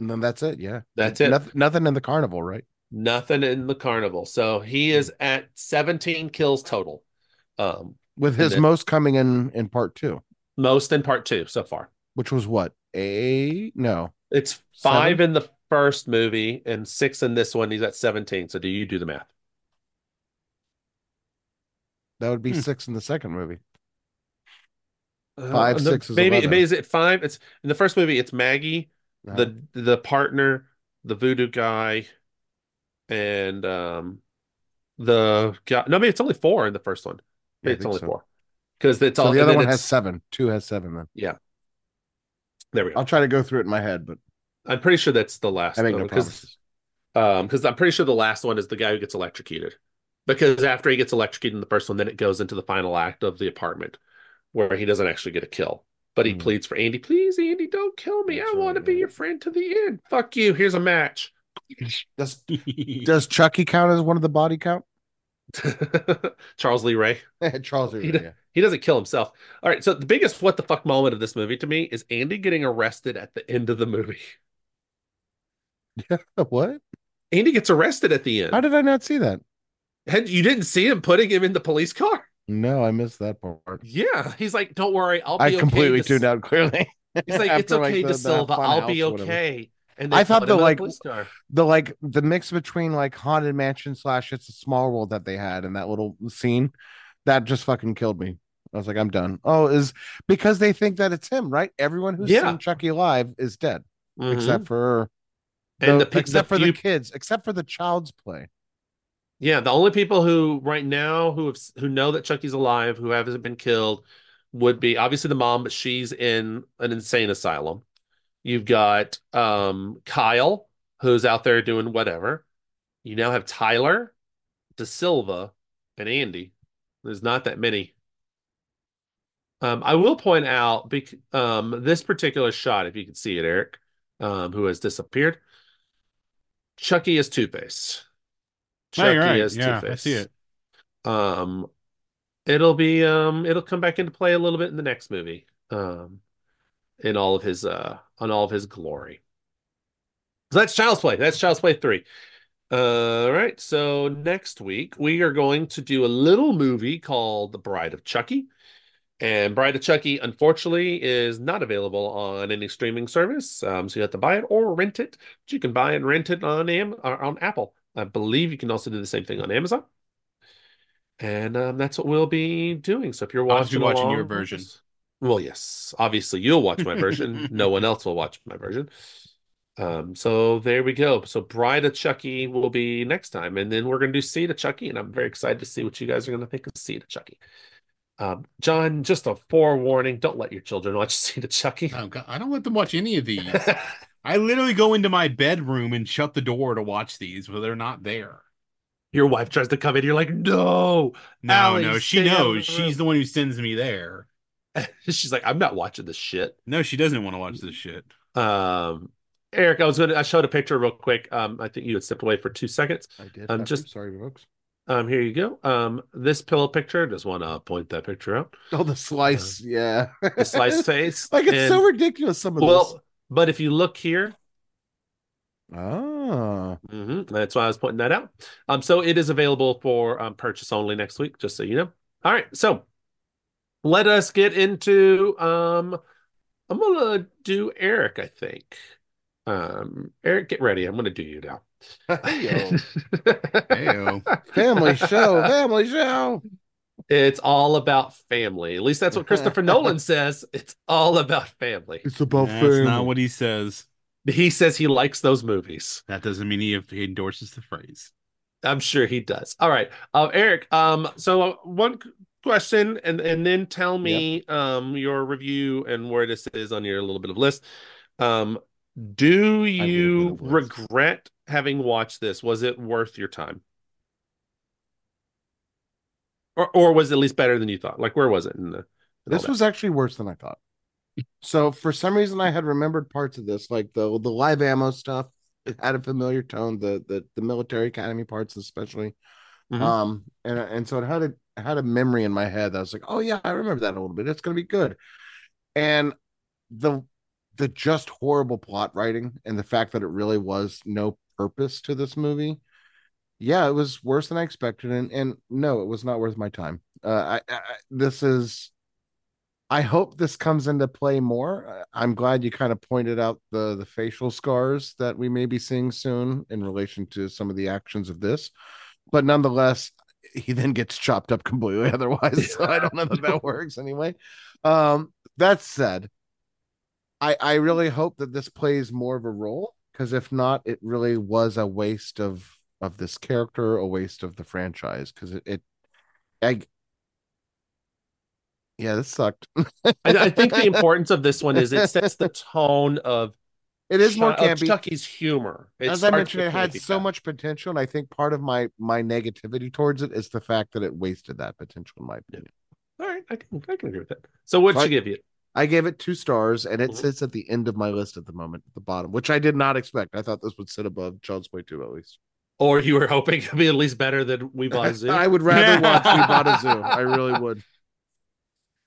and then that's it. Yeah, That's it. Nothing, nothing in the carnival, right? Nothing in the carnival. So he is at 17 kills total. Um, with his then- most coming in in part two, most in part two so far. which was what a no It's five Seven? in the first movie and six in this one. He's at 17. So do you do the math? That would be Hmm. six in the second movie. Uh, Five, the- six is maybe 11. maybe is it five? It's in the first movie. It's Maggie, Uh, the the partner, the voodoo guy, and um the guy. No, maybe it's only four in the first one. Yeah, it's only so. four because it's so all the other one has seven. Two has seven. Then yeah, There we go. I'll try to go through it in my head, but I'm pretty sure that's the last. I make one, no because- promises. Um, because I'm pretty sure the last one is the guy who gets electrocuted. Because after he gets electrocuted in the first one, then it goes into the final act of the apartment where he doesn't actually get a kill. But he Hmm. pleads for Andy, please, Andy, don't kill me. That's I want to right, be yeah. your friend to the end. Fuck you. Here's a match. Does does Chucky count as one of the body count? Charles Lee Ray. Charles, He Lee, d- He doesn't kill himself. All right. So the biggest what the fuck moment of this movie to me is Andy getting arrested at the end of the movie. yeah. What? Andy gets arrested at the end. How did I not see that? Had you didn't see him putting him in the police car? No, I missed that part. Yeah, he's like, "Don't worry, I'll be okay. I okay." completely to- tuned out clearly. He's like, "It's like, okay, the- De Silva, I'll be house or whatever. okay." And I thought the, him in a like, car. the like the mix between like haunted mansion slash it's a small world that they had in that little scene that just fucking killed me i was like i'm done oh is because they think that it's him right everyone who's Yeah. seen chucky live is dead Mhm. except for and the- the, except the for few- the kids except for the child's play yeah, the only people who right now who have who know that Chucky's alive, who hasn't been killed, would be obviously the mom, but she's in an insane asylum. You've got um Kyle, who's out there doing whatever. You now have Tyler, De Silva, and Andy. There's not that many. Um, I will point out bec- um, this particular shot, if you can see it, Eric, um, who has disappeared. Chucky is Two Face. Chucky you're right. is Yeah, Two Face. see it. Um, it'll be um, it'll come back into play a little bit in the next movie. Um, in all of his uh, on all of his glory. So that's Child's Play. That's Child's Play three. All right. So next week we are going to do a little movie called The Bride of Chucky. And Bride of Chucky, unfortunately, is not available on any streaming service. Um, so you have to buy it or rent it. But you can buy and rent it on Am or on Apple. I believe you can also do the same thing on Amazon. And um, that's what we'll be doing. So if you're watching watching your version. well, yes, obviously you'll watch my version. no one else will watch my version. Um, so there we go. So Bride of Chucky will be next time, and then we're gonna do Seed of Chucky, and I'm very excited to see what you guys are gonna think of Seed of Chucky. Um, John, just a forewarning: don't let your children watch Seed of Chucky. Oh, God, I don't let them watch any of these. I literally go into my bedroom and shut the door to watch these, but they're not there. your wife tries to come in, you're like, no. No, Allie, no, she stay knows. the She's the one who sends me there. She's like, I'm not watching this shit. No, she doesn't want to watch this shit. Um, Eric, I was gonna, I showed a picture real quick. Um, I think you had stepped away for two seconds. i did I'm Pepper. just- sorry folks Um, here you go. Um, this pillow picture. Just want to point that picture out. oh the slice yeah The sliced face. like it's so ridiculous some of well. But if you look here, this oh mhm, that's why I was pointing that out. Um, so it is available for um, purchase only next week, just so you know. All right, so let us get into um, I'm gonna do Eric, I think. Um, Eric, get ready. I'm gonna do you now. Yo. Heyo. family show family show It's all about family. At least that's what Christopher Nolan says. It's all about family. it's about That's family not what he says. He says he likes those movies. That doesn't mean he, he endorses the phrase. I'm sure he does. All right, uh, Eric. Um, so uh, one question, and and then tell me um your review and where this is on your little bit of list. Um, do you bit of list. regret having watched this? Was it worth your time? Or or was it at least better than you thought? Like where was it in the? in this was actually worse than I thought. So for some reason, I had remembered parts of this, like the the live ammo stuff. It had a familiar tone. The the the military academy parts, especially. Mhm. Um, and and so it had a had a memory in my head that was like, oh yeah, I remember that a little bit. It's gonna be good. And the the just horrible plot writing and the fact that it really was no purpose to this movie. Yeah, it was worse than I expected, and and no, it was not worth my time. Uh, I, I, this is. I hope this comes into play more. I'm glad you kind of pointed out the the facial scars that we may be seeing soon in relation to some of the actions of this, but nonetheless, he then gets chopped up completely. Otherwise, so I don't know that that works anyway. Um, that said, I I really hope that this plays more of a role because if not, it really was a waste of of this character, a waste of the franchise because it, it I yeah, this sucked. I, I think the importance of this one is it sets the tone of it is more Chuck- campy. Chucky's humor. As I mentioned, it had so much potential, and I think part of my my negativity towards it is the fact that it wasted that potential, in my opinion. All right, I can I can agree with that. So what'd Right. you give you? I gave it two stars, and it Mhm. sits at the end of my list at the moment, at the bottom, which I did not expect. I thought this would sit above Child's Play 2 at least. Or you were hoping to be at least better than We Bought a Zoo? I would rather watch We Bought a Zoo. I really would.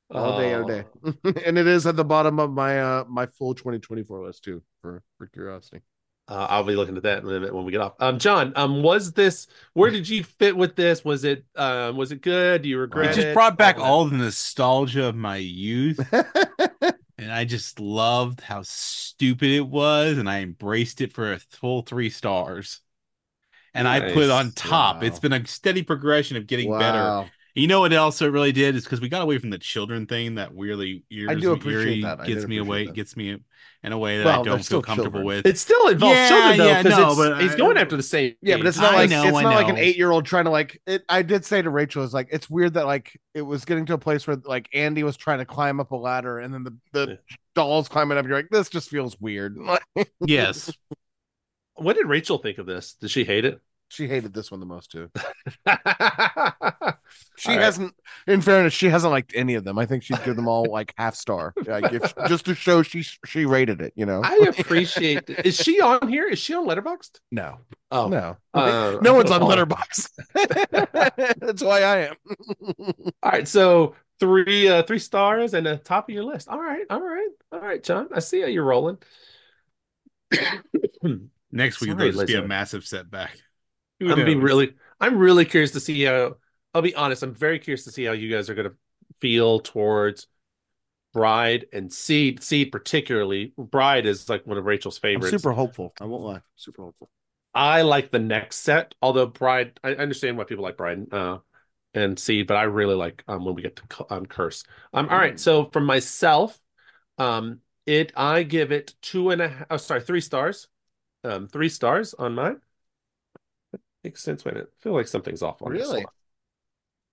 All day, all day. Oh. and it is at the bottom of my uh my full 2024 list too, for for curiosity. Uh, I'll be looking at that in a minute when we get off. Um, John, um, was this? Where did you fit with this? Was it? Um, was it good? Do you regret It it? just brought back all the nostalgia of my youth, and I just loved how stupid it was, and I embraced it for a full three stars. And I put Nice. on top. Wow. It's been a steady progression of getting better. You know what else it really did is because we got away from the children thing that weirdly ears, do appreciate that. I gets me away, that. gets me in a way that Well, I don't feel comfortable children. with. It still involves Yeah, children though, yeah, no, it's but he's going after the same. Yeah, but it's not like know, it's not like an eight year old trying to like it. I did say to Rachel, "Is like it's weird that like it was getting to a place where like Andy was trying to climb up a ladder, and then the the Yeah. dolls climbing up. You're like, this just feels weird. yes, What did Rachel think of this? Did she hate it? She hated this one the most too. She All right. hasn't, in fairness, she hasn't liked any of them. I think she'd give them all like half star, like if, just to show she she rated it. You know, I appreciate. Is she on here? Is she on Letterboxd? no, Oh, no, Uh, no one's on oh. Letterbox. That's why I am. All right, so three uh three stars and the top of your list. All right, all right, all right, John. I see how you're rolling. next week Sorry, will just be a massive setback. Who I'm being really I'm really curious to see how I'll be honest, I'm very curious to see how you guys are gonna feel towards Bride and Seed. Seed particularly. Bride is like one of Rachel's I'm favorites. super hopeful. I won't lie. Super hopeful. I like the next set, although Bride, I understand why people like Bride uh, and Seed, but I really like um, when we get to um, Curse. Um, all right, so for myself, um, it I give it two and a half. Oh, sorry, three stars. Um, three stars on mine. Makes sense. Wait a minute. I feel like something's off on this. Really?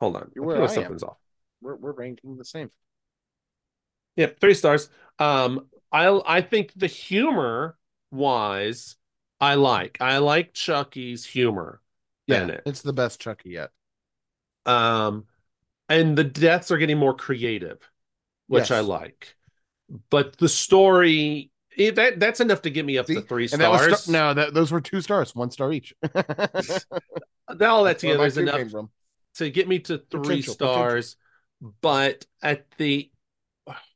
Hold on. Hold on. You're I feel like I am. something's off. We're we're ranking the same. Yep, three stars. Um, I I think the humor wise, I like. I like Chucky's humor. Yeah, in it. it's the best Chucky yet. Um, and the deaths are getting more creative, which I like. But the story it, that that's enough to get me up See, to three And that was stars. star- no, that those were two stars, one star each. all that together is enough to get me to three Potential, stars. But at the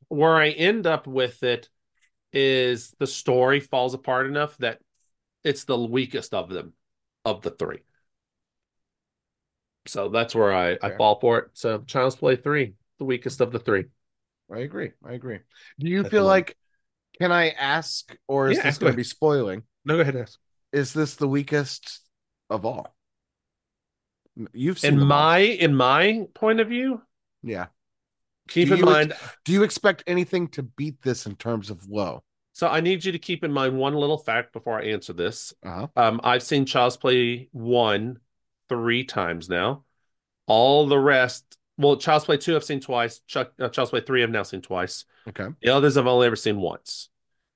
where I end up with it is the story falls apart enough that it's the weakest of them of the three. So that's where I, I fall for it. So Child's Play three, the weakest of the three. I agree. I agree. Do you That's feel like? Can I ask, or is Yeah, this going to be spoiling? No, go ahead. Ask. Is this the weakest of all? You've seen In them all. my in my point of view, yeah. keep Do in mind. Do you expect anything to beat this in terms of low? So I need you to keep in mind one little fact before I answer this. Uh-huh. Um, I've seen Child's Play one three times now. All the rest, well, Child's Play two I've seen twice. Chuck, uh, Child's Play three I've now seen twice. Okay. The others I've only ever seen once.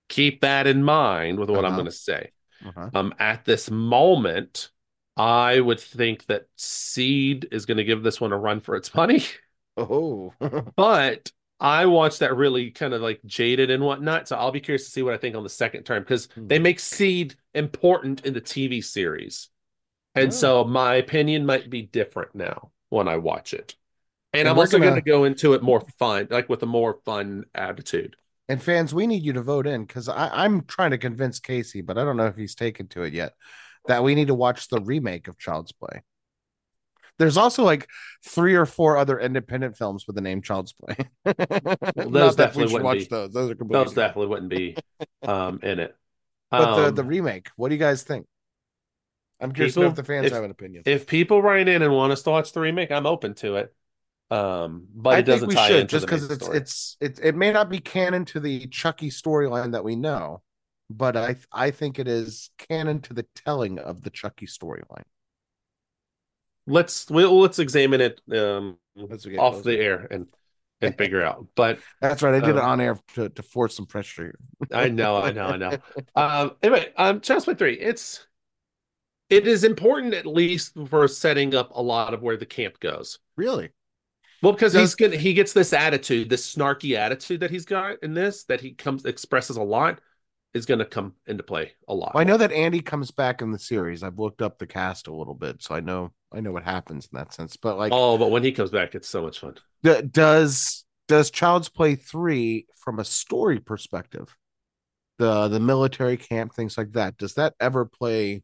Keep that in mind with what I'm Uh-huh. going to say. Uh-huh. Um, at this moment, I would think that Seed is going to give this one a run for its money. Oh. But I watched that really kind of like jaded and whatnot. So I'll be curious to see what I think on the second term because they Hmm. make Seed important in the TV series. And Oh. so my opinion might be different now when I watch it. And, And I'm also gonna- go into it more fun, like with a more fun attitude. and fans, we need you to vote in because I'm trying to convince Casey, but I don't know if he's taken to it yet. That we need to watch the remake of Child's Play. There's also like three or four other independent films with the name Child's Play. Not that we definitely should wouldn't watch be. those. Those are completely Those definitely wouldn't be um, in it. But the Um, the remake, what do you guys think? I'm curious to know if the fans if- have an opinion. if people write in and want us to watch the remake, I'm open to it. Um, but I it doesn't think we tie should into just because it's story. it's it, it may not be canon to the Chucky storyline that we know, but I I think it is canon to the telling of the Chucky storyline. let's we'll, let's examine it um, off closer. the air and and figure out. But That's right. I did it Um, on air to, to force some pressure here. I know, I know, I know. Um, anyway, um, Child's three. It's it is important at least for setting up a lot of where the camp goes. Really? Well, because he's gonna he gets this attitude, this snarky attitude that he's got in this that he comes expresses a lot is gonna come into play a lot. Well, I know that Andy comes back in the series. I've looked up the cast a little bit, so I know I know what happens in that sense. But like, oh, but when he comes back, it's so much fun. d- does does Child's Play three from a story perspective, the the military camp things like that, does that ever play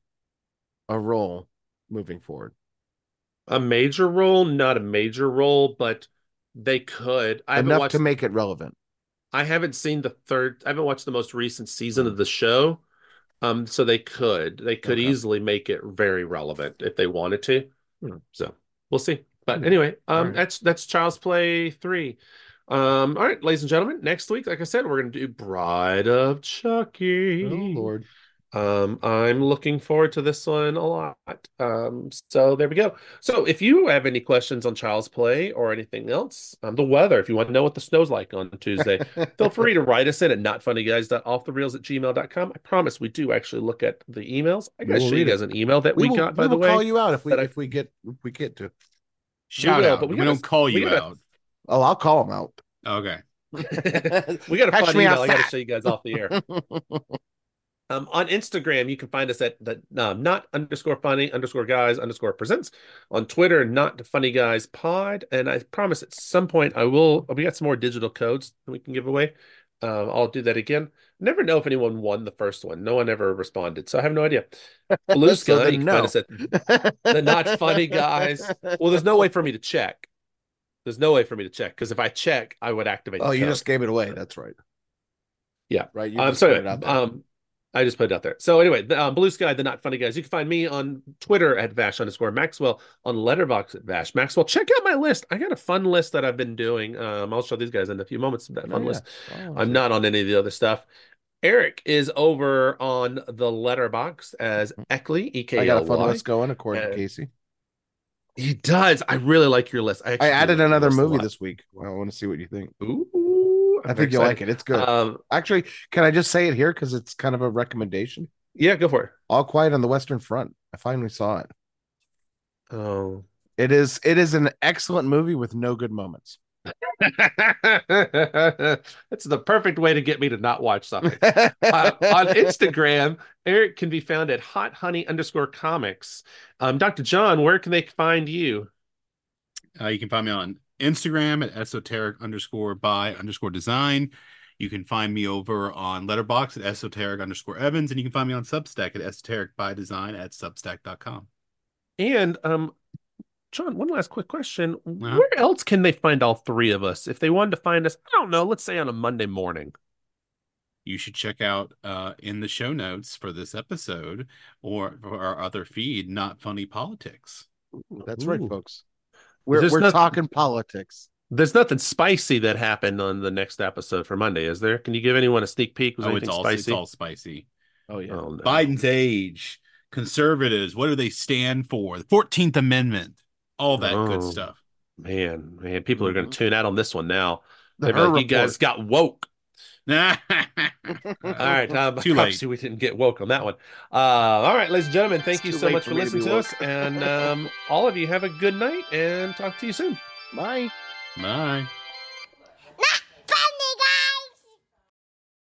a role moving forward? A major role, not a major role, but they could. I Enough watched to make it relevant. I haven't seen the third. I haven't watched the most recent season of the show. Um, so they could they could Okay. easily make it very relevant if they wanted to. Hmm. So we'll see. But Hmm. anyway, um, Alright. that's that's Child's Play three. Um, all right, ladies and gentlemen, next week, like I said, we're gonna do Bride of Chucky. Oh Lord. Um, I'm looking forward to this one a lot. Um, so there we go. So if you have any questions on Child's Play or anything else, um, the weather, if you want to know what the snow's like on Tuesday, feel free to write us in at notfunnyguys.offthereels at gmail.com. I promise we do actually look at the emails. I We gotta will show you read it. guys an email that we, we, will, got, by we the will way. call you out if we that I- if we get if we get to. Shout will, out, but we we, gotta- don't call you gotta- out. Oh, I'll call him out. Okay. we got a Catch fun email. I gotta outside. show you guys off the air. Um, on Instagram, you can find us at the uh, not underscore funny underscore guys underscore presents. On Twitter, not funny guys pod. And I promise at some point I will. We got some more digital codes that we can give away. Uh, I'll do that again. Never know if anyone won the first one. No one ever responded, so I have no idea. Blue Sky, you can no. find us at the not funny guys. Well, there's no way for me to check. There's no way for me to check because if I check, I would activate. Oh, you code. just gave it away. That's right. Yeah. Right. You Um, just so put anyway, it out there. um, I just put it out there. So anyway, the, um, Blue Sky, the not funny guys. You can find me on Twitter at Vash underscore Maxwell, on Letterbox at Vash Maxwell. Check out my list. I got a fun list that I've been doing. Um, I'll show these guys in a few moments. That Oh, fun yeah. list. Oh, I'm not on any of the other stuff. Eric is over on the Letterbox as Eckley, E K I got a fun list going according Uh, to Casey. He does. I really like your list. I, I added like another movie this week. I want to see what you think. Ooh, I think you'll like it. It's good. Um, Actually, can I just say it here because it's kind of a recommendation? yeah, go for it. All Quiet on the Western Front. I finally saw it. Oh. It is it is an excellent movie with no good moments. That's the perfect way to get me to not watch something. Uh, on Instagram, Eric can be found at hot honey underscore comics. Um, Dr. John, where can they find you? Uh, you can find me on Instagram at esoteric underscore by underscore design. You can find me over on Letterbox at esoteric underscore Evans, and you can find me on Substack at esoteric by design at substack.com. And um, John, one last quick question. Uh-huh. Where else can they find all three of us? If they wanted to find us, I don't know, let's say on a Monday morning. You should check out uh, in the show notes for this episode or for our other feed, Not Funny Politics. That's right, folks. We're There's we're noth- talking politics. There's nothing spicy that happened on the next episode for Monday, is there? Can you give anyone a sneak peek? Was Oh, it's all, spicy? it's all spicy. Oh yeah. Oh, no. Biden's age, conservatives, what do they stand for? The 14th Amendment, all that good Oh. stuff. Man, man, people are going to mm-hmm. tune out on this one now. The They're Her like, you guys got woke. All All right, um, Too late. obviously we didn't get woke on that one. Uh, all right, ladies and gentlemen, thank It's you so much for for me to listening to us, and um, all of you have a good night, and talk to you soon. Bye. Bye.